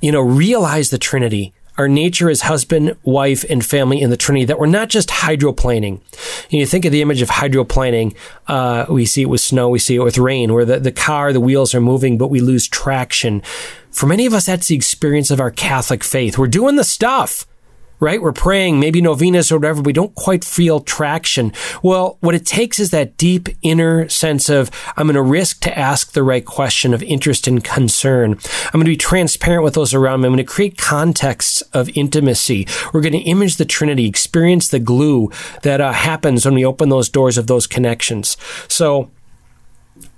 you know, realize the Trinity our nature is husband, wife, and family in the Trinity, that we're not just hydroplaning. And you think of the image of hydroplaning, uh, we see it with snow, we see it with rain, where the, the car, the wheels are moving, but we lose traction. For many of us, that's the experience of our Catholic faith. We're doing the stuff right? We're praying, maybe novenas or whatever. We don't quite feel traction. Well, what it takes is that deep inner sense of, I'm going to risk to ask the right question of interest and concern. I'm going to be transparent with those around me. I'm going to create contexts of intimacy. We're going to image the Trinity, experience the glue that uh, happens when we open those doors of those connections. So,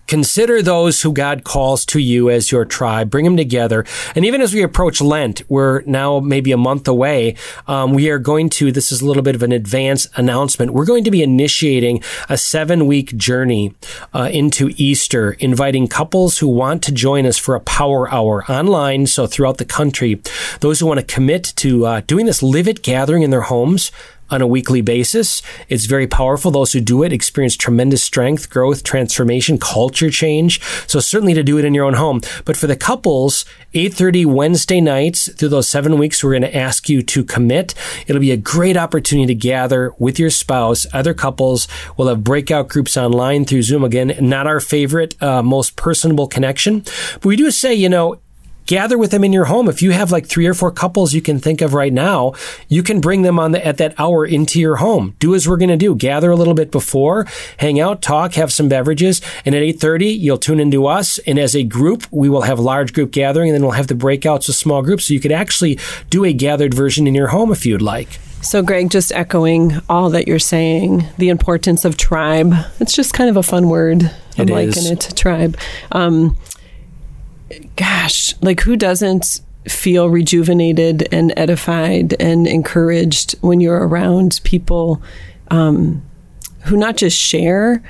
consider those who God calls to you as your tribe, bring them together. And even as we approach Lent, we're now maybe a month away. Um, we are going to, this is a little bit of an advance announcement. We're going to be initiating a seven week journey uh, into Easter, inviting couples who want to join us for a power hour online. So throughout the country, those who want to commit to uh, doing this live it gathering in their homes on a weekly basis. It's very powerful. Those who do it experience tremendous strength, growth, transformation, culture change. So certainly to do it in your own home. But for the couples, 8:30 Wednesday nights through those 7 weeks we're going to ask you to commit. It'll be a great opportunity to gather with your spouse. Other couples will have breakout groups online through Zoom again. Not our favorite uh, most personable connection. But we do say, you know, gather with them in your home. If you have like three or four couples you can think of right now, you can bring them on the, at that hour into your home. Do as we're going to do. Gather a little bit before, hang out, talk, have some beverages, and at 8:30 you'll tune into us. And as a group, we will have large group gathering, and then we'll have the breakouts of small groups. So you could actually do a gathered version in your home if you'd like. So, Greg, just echoing all that you're saying, the importance of tribe. It's just kind of a fun word. I'm It liking is. it to tribe. Um, gosh, like who doesn't feel rejuvenated and edified and encouraged when you're around people um, who not just share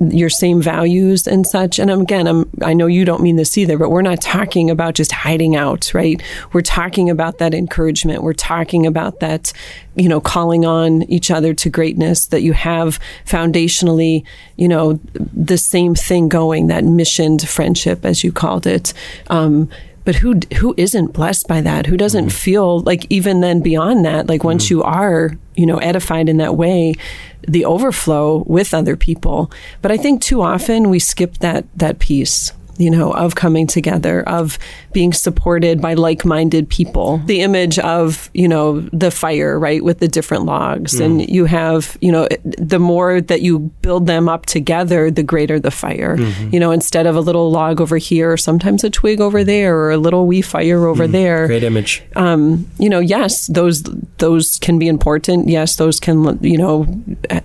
your same values and such. And again, I'm, I know you don't mean this either, but we're not talking about just hiding out, right? We're talking about that encouragement. We're talking about that, you know, calling on each other to greatness that you have foundationally, you know, the same thing going, that missioned friendship, as you called it. Um, but who who isn't blessed by that? Who doesn't mm-hmm. feel like even then beyond that, like once mm-hmm. you are, you know, edified in that way, the overflow with other people. But I think too often we skip that that piece you know, of coming together, of being supported by like minded people. The image of, you know, the fire, right, with the different logs. And mm. you have, you know, the more that you build them up together, the greater the fire. Mm-hmm. You know, instead of a little log over here, sometimes a twig over there, or a little wee fire over mm-hmm. there Great image. um, you know, yes, those those can be important. Yes, those can you know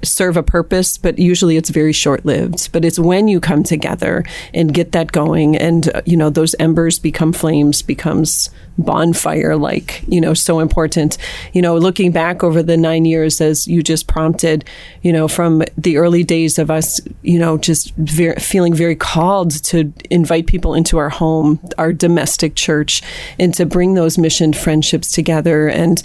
serve a purpose, but usually it's very short lived. But it's when you come together and get that going, and uh, you know those embers become flames, becomes bonfire like you know so important you know looking back over the nine years as you just prompted you know from the early days of us you know just very, feeling very called to invite people into our home our domestic church and to bring those mission friendships together and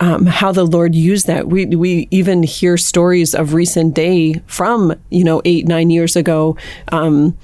um, how the Lord used that. We we even hear stories of recent day from you know eight nine years ago um,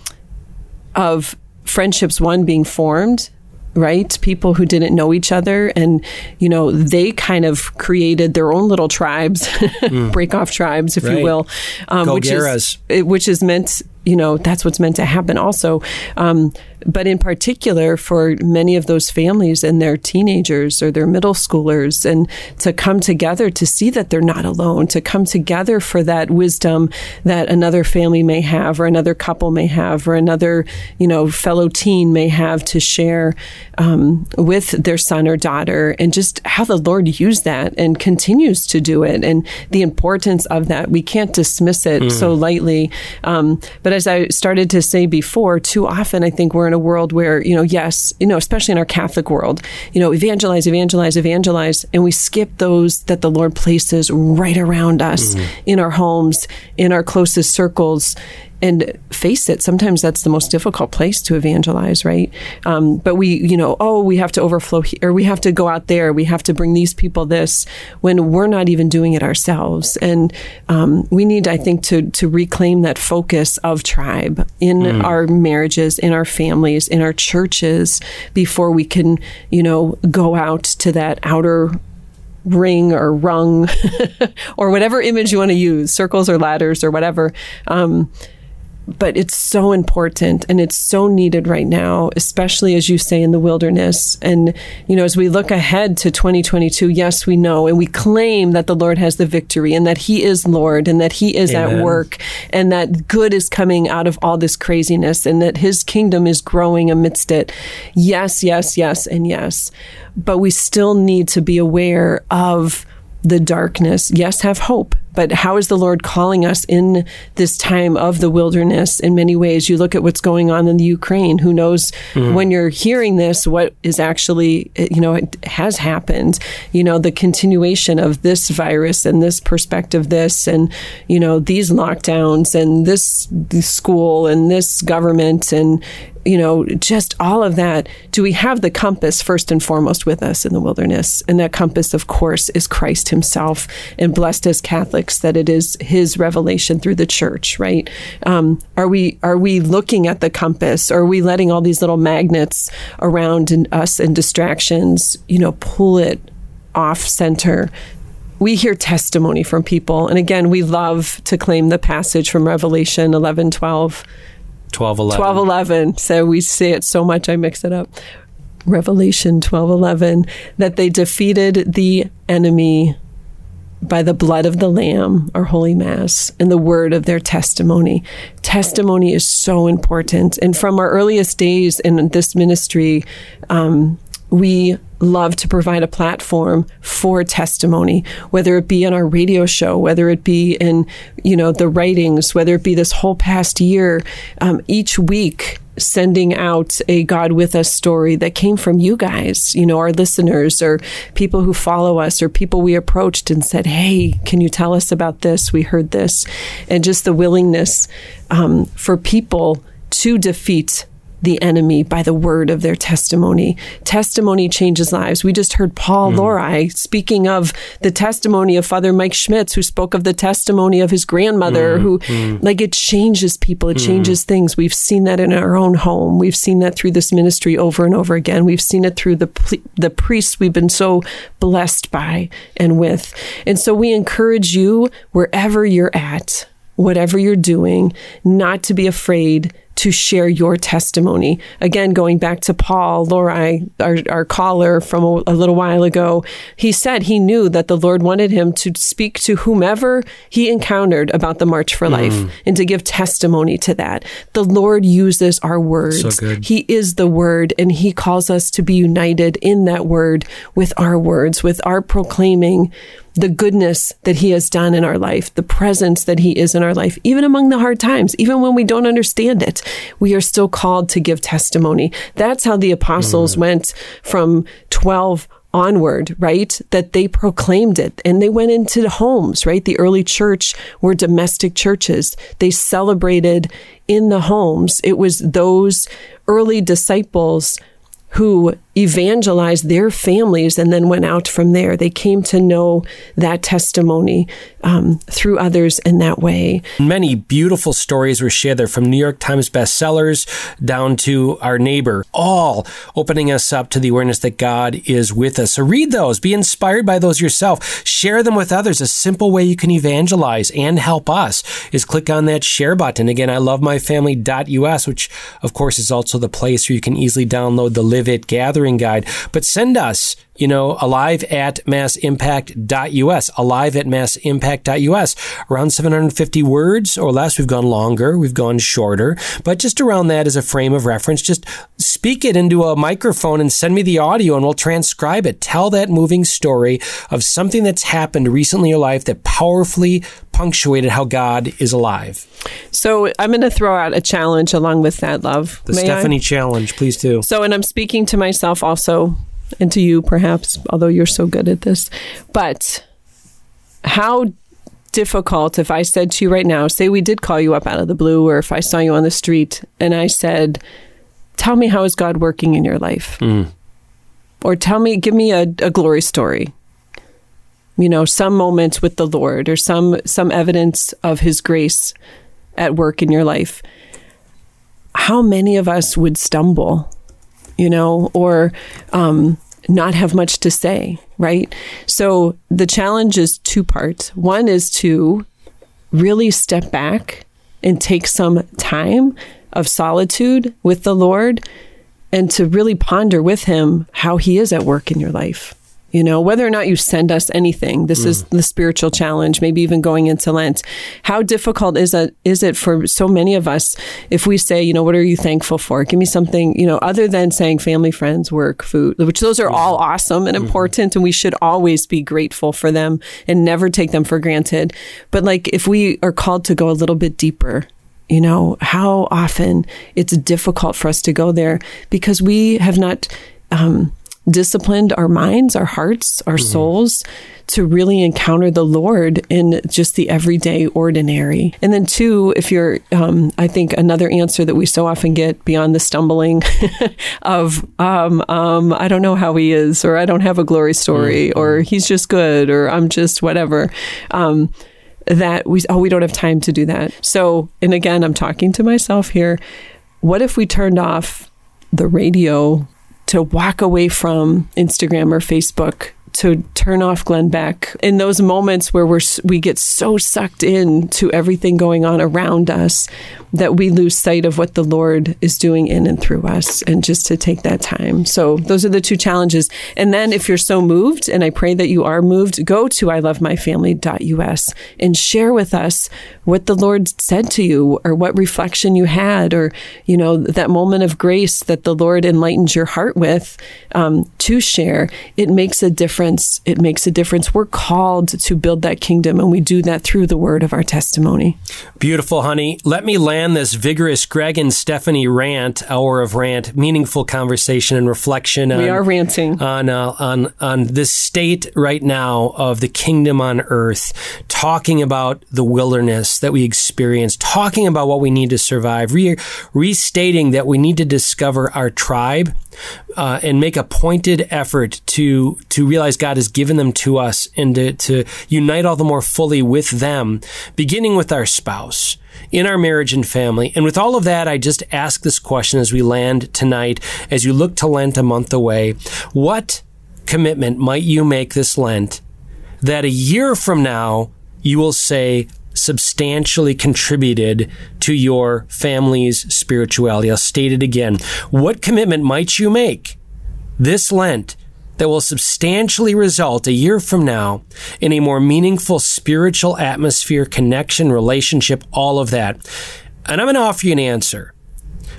of friendships one being formed right? People who didn't know each other and you know they kind of created their own little tribes (laughs) break off tribes if you will um, which is which is meant you know that's what's meant to happen also. Um, but in particular for many of those families and their teenagers or their middle schoolers and to come together to see that they're not alone to come together for that wisdom that another family may have or another couple may have or another you know fellow teen may have to share um, with their son or daughter and just how the lord used that and continues to do it and the importance of that. We can't dismiss it so lightly. Um, but as i started to say before too often i think we're in a world where you know yes you know especially in our catholic world you know evangelize evangelize evangelize and we skip those that the lord places right around us mm. in our homes in our closest circles and face it sometimes that's the most difficult place to evangelize right? Um, but we you know oh we have to overflow here or we have to go out there. We have to bring these people this when we're not even doing it ourselves. And um, we need i think to to reclaim that focus of tribe in our marriages in our families in our churches before we can you know go out to that outer ring or rung (laughs) or whatever image you want to use circles or ladders or whatever. Um, but it's so important and it's so needed right now, especially as you say in the wilderness. And, you know, as we look ahead to 2022, yes, we know and we claim that the Lord has the victory and that He is Lord and that He is Amen. at work and that good is coming out of all this craziness and that His kingdom is growing amidst it. Yes, yes, yes, and yes. But we still need to be aware of the darkness. Yes, have hope, but how is the Lord calling us in this time of the wilderness in many ways? You look at what's going on in the Ukraine. Who knows mm. when you're hearing this, what is actually, you know, it has happened. You know, the continuation of this virus and this perspective, this, and, you know, these lockdowns and this, this school and this government and, you know, just all of that. Do we have the compass first and foremost with us in the wilderness? And that compass, of course, is Christ Himself. And blessed as Catholics that it is His revelation through the Church, right? Um, are we are we looking at the compass? Or are we letting all these little magnets around in us and distractions, you know, pull it off center we hear testimony from people. And again, we love to claim the passage from Revelation 11 12 12 11. So we say it so much, I mix it up. Revelation 12 11, that they defeated the enemy by the blood of the Lamb, our Holy Mass, and the word of their testimony. Testimony is so important. And from our earliest days in this ministry, um, we love to provide a platform for testimony, whether it be in our radio show, whether it be in, you know, the writings, whether it be this whole past year, um, each week sending out a God with us story that came from you guys, you know, our listeners or people who follow us or people we approached and said, Hey, can you tell us about this? We heard this. And just the willingness um, for people to defeat the enemy by the word of their testimony. Testimony changes lives. We just heard Paul mm. Lori speaking of the testimony of Father Mike Schmitz, who spoke of the testimony of his grandmother, mm. who, mm. like, it changes people, it hmm. changes things. We've seen that in our own home. We've seen that through this ministry over and over again. We've seen it through the, the priests we've been so blessed by and with. And so we encourage you, wherever you're at, whatever you're doing, not to be afraid to share your testimony. Again, going back to Paul Lori, our, our caller from a, a, little while ago, he said he knew that the Lord wanted him to speak to whomever he encountered about the March for Life mm. and to give testimony to that. The Lord uses our words. So he is the word, and he calls us to be united in that word with our words, with our proclaiming the goodness that he has done in our life, the presence that he is in our life, even among the hard times, even when we don't understand it, we are still called to give testimony. That's how the apostles mm. went from 12 onward, right? That they proclaimed it and they went into the homes, right? The early church were domestic churches. They celebrated in the homes. It was those early disciples who evangelized their families and then went out from there. They came to know that testimony um, through others in that way. Many beautiful stories were shared there from New York Times bestsellers down to our neighbor, all opening us up to the awareness that God is with us. So read those, be inspired by those yourself, share them with others. A simple way you can evangelize and help us is click on that share button. Again, I love my family.us, which of course is also the place where you can easily download the Live It Gathering Guide. But send us you know, alive at massimpact.us, alive at massimpact.us. Around 750 words or less. We've gone longer, we've gone shorter, but just around that as a frame of reference. Just speak it into a microphone and send me the audio and we'll transcribe it. Tell that moving story of something that's happened recently in your life that powerfully punctuated how God is alive. So I'm going to throw out a challenge along with that, love. The May Stephanie I? challenge, please do. So, and I'm speaking to myself also and to you perhaps, although you're so good at this. But how difficult if I said to you right now, say we did call you up out of the blue, or if I saw you on the street and I said, Tell me how is God working in your life? Mm. Or tell me, give me a, a glory story. You know, some moments with the Lord or some some evidence of his grace at work in your life. How many of us would stumble you know, or um, not have much to say, right? So the challenge is two parts. One is to really step back and take some time of solitude with the Lord and to really ponder with Him how He is at work in your life. You know, whether or not you send us anything. This mm. is the spiritual challenge, maybe even going into Lent. How difficult is it, is it for so many of us if we say, you know, what are you thankful for? Give me something, you know, other than saying family, friends, work, food, which those are all awesome and mm-hmm. important. And we should always be grateful for them and never take them for granted. But like if we are called to go a little bit deeper, you know, how often it's difficult for us to go there because we have not, um, disciplined our minds, our hearts, our mm-hmm. souls to really encounter the Lord in just the everyday ordinary. And then, two, if you're, um, I think another answer that we so often get beyond the stumbling (laughs) of, um, um, I don't know how he is, or I don't have a glory story, mm-hmm. or he's just good, or I'm just whatever um, that we oh we don't have time to do that so and again i'm talking to myself here what if we turned off the radio to walk away from Instagram or Facebook to turn off Glenn Beck. In those moments where we're we get so sucked in to everything going on around us that we lose sight of what the Lord is doing in and through us and just to take that time. So those are the two challenges. And then if you're so moved and I pray that you are moved, go to ilovemyfamily.us and share with us what the Lord said to you or what reflection you had or you know that moment of grace that the Lord enlightens your heart with um, to share. It makes a difference difference. It makes a difference. We're called to build that kingdom, and we do that through the word of our testimony. Beautiful, honey. Let me land this vigorous Greg and Stephanie rant, hour of rant, meaningful conversation and reflection. On, we are ranting on uh, on on this state right now of the kingdom on earth, talking about the wilderness that we experience, talking about what we need to survive, re- restating that we need to discover our tribe uh, and make a pointed effort to to realize God has given them to us and to, to unite all the more fully with them, beginning with our spouse in our marriage and family. And with all of that, I just ask this question as we land tonight, as you look to Lent a month away, what commitment might you make this Lent that a year from now you will say, substantially contributed to your family's spirituality. I'll state it again. What commitment might you make this Lent that will substantially result a year from now in a more meaningful spiritual atmosphere, connection, relationship, all of that? And I'm going to offer you an answer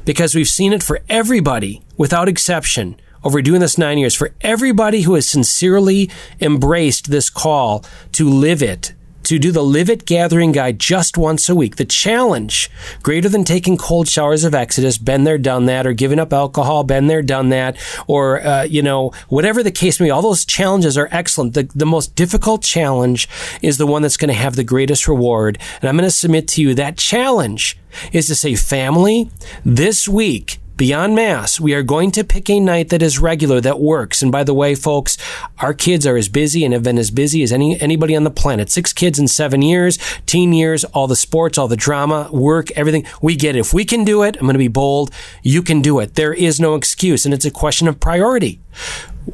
because we've seen it for everybody without exception over doing this nine years, for everybody who has sincerely embraced this call to live it, to do the Live It Gathering Guide just once a week. The challenge, greater than taking cold showers of Exodus, been there, done that, or giving up alcohol, been there, done that, or, uh, you know, whatever the case may be, all those challenges are excellent. The, the most difficult challenge is the one that's going to have the greatest reward. And I'm going to submit to you that challenge is to say, family, this week, Beyond Mass, we are going to pick a night that is regular, that works. And by the way, folks, our kids are as busy and have been as busy as any anybody on the planet. Six kids in seven years, teen years, all the sports, all the drama, work, everything. We get it. If we can do it, I'm going to be bold. You can do it. There is no excuse, and it's a question of priority.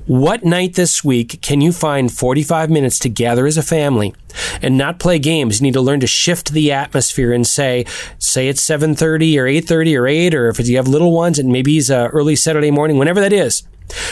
What night this week can you find 45 minutes to gather as a family and not play games? You need to learn to shift the atmosphere and say, say it's 7:30 or 8:30 or 8 or if you have little ones and maybe it's uh, early Saturday morning, whenever that is.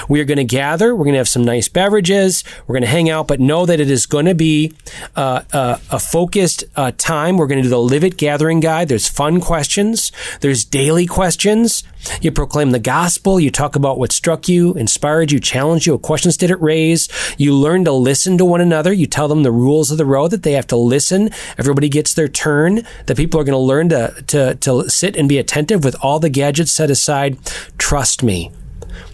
We are going to gather. We're going to have some nice beverages. We're going to hang out, but know that it is going to be uh, uh, a focused uh, time. We're going to do the Live It Gathering Guide. There's fun questions. There's daily questions. You proclaim the gospel. You talk about what struck you, inspired you, challenged you. What questions did it raise? You learn to listen to one another. You tell them the rules of the road that they have to listen. Everybody gets their turn. That people are going to learn to, to, to sit and be attentive with all the gadgets set aside. Trust me.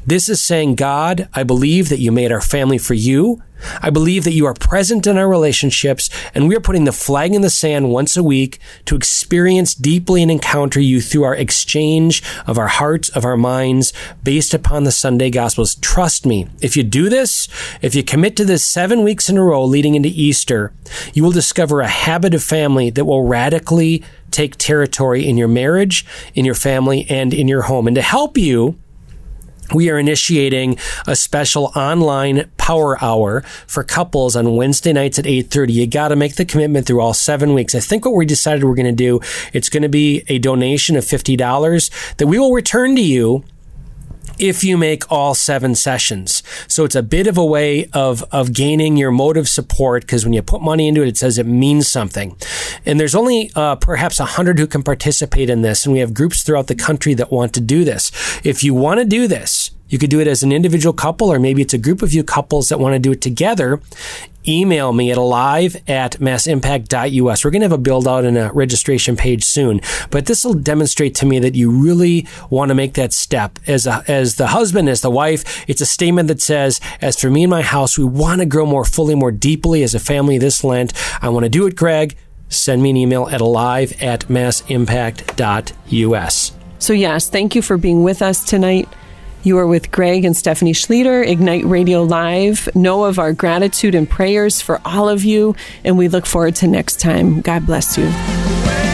This is saying, God, I believe that you made our family for you. I believe that you are present in our relationships, and we are putting the flag in the sand once a week to experience deeply and encounter you through our exchange of our hearts, of our minds, based upon the Sunday Gospels. Trust me, if you do this, if you commit to this seven weeks in a row leading into Easter, you will discover a habit of family that will radically take territory in your marriage, in your family, and in your home. And to help you, we are initiating a special online power hour for couples on Wednesday nights at 8:30. You got to make the commitment through all 7 weeks. I think what we decided we're going to do, it's going to be a donation of $50 that we will return to you if you make all seven sessions. So it's a bit of a way of, of gaining your motive support because when you put money into it, it says it means something. And there's only uh, perhaps 100 who can participate in this. And we have groups throughout the country that want to do this. If you want to do this, you could do it as an individual couple, or maybe it's a group of you couples that want to do it together. Email me at alive at massimpact.us. We're going to have a build out and a registration page soon, but this will demonstrate to me that you really want to make that step as a, as the husband, as the wife. It's a statement that says, as for me and my house, we want to grow more fully, more deeply as a family this Lent. I want to do it, Greg. Send me an email at alive at massimpact.us. So, yes, thank you for being with us tonight. You are with Greg and Stephanie Schlueter, Ignite Radio Live. Know of our gratitude and prayers for all of you, and we look forward to next time. God bless you.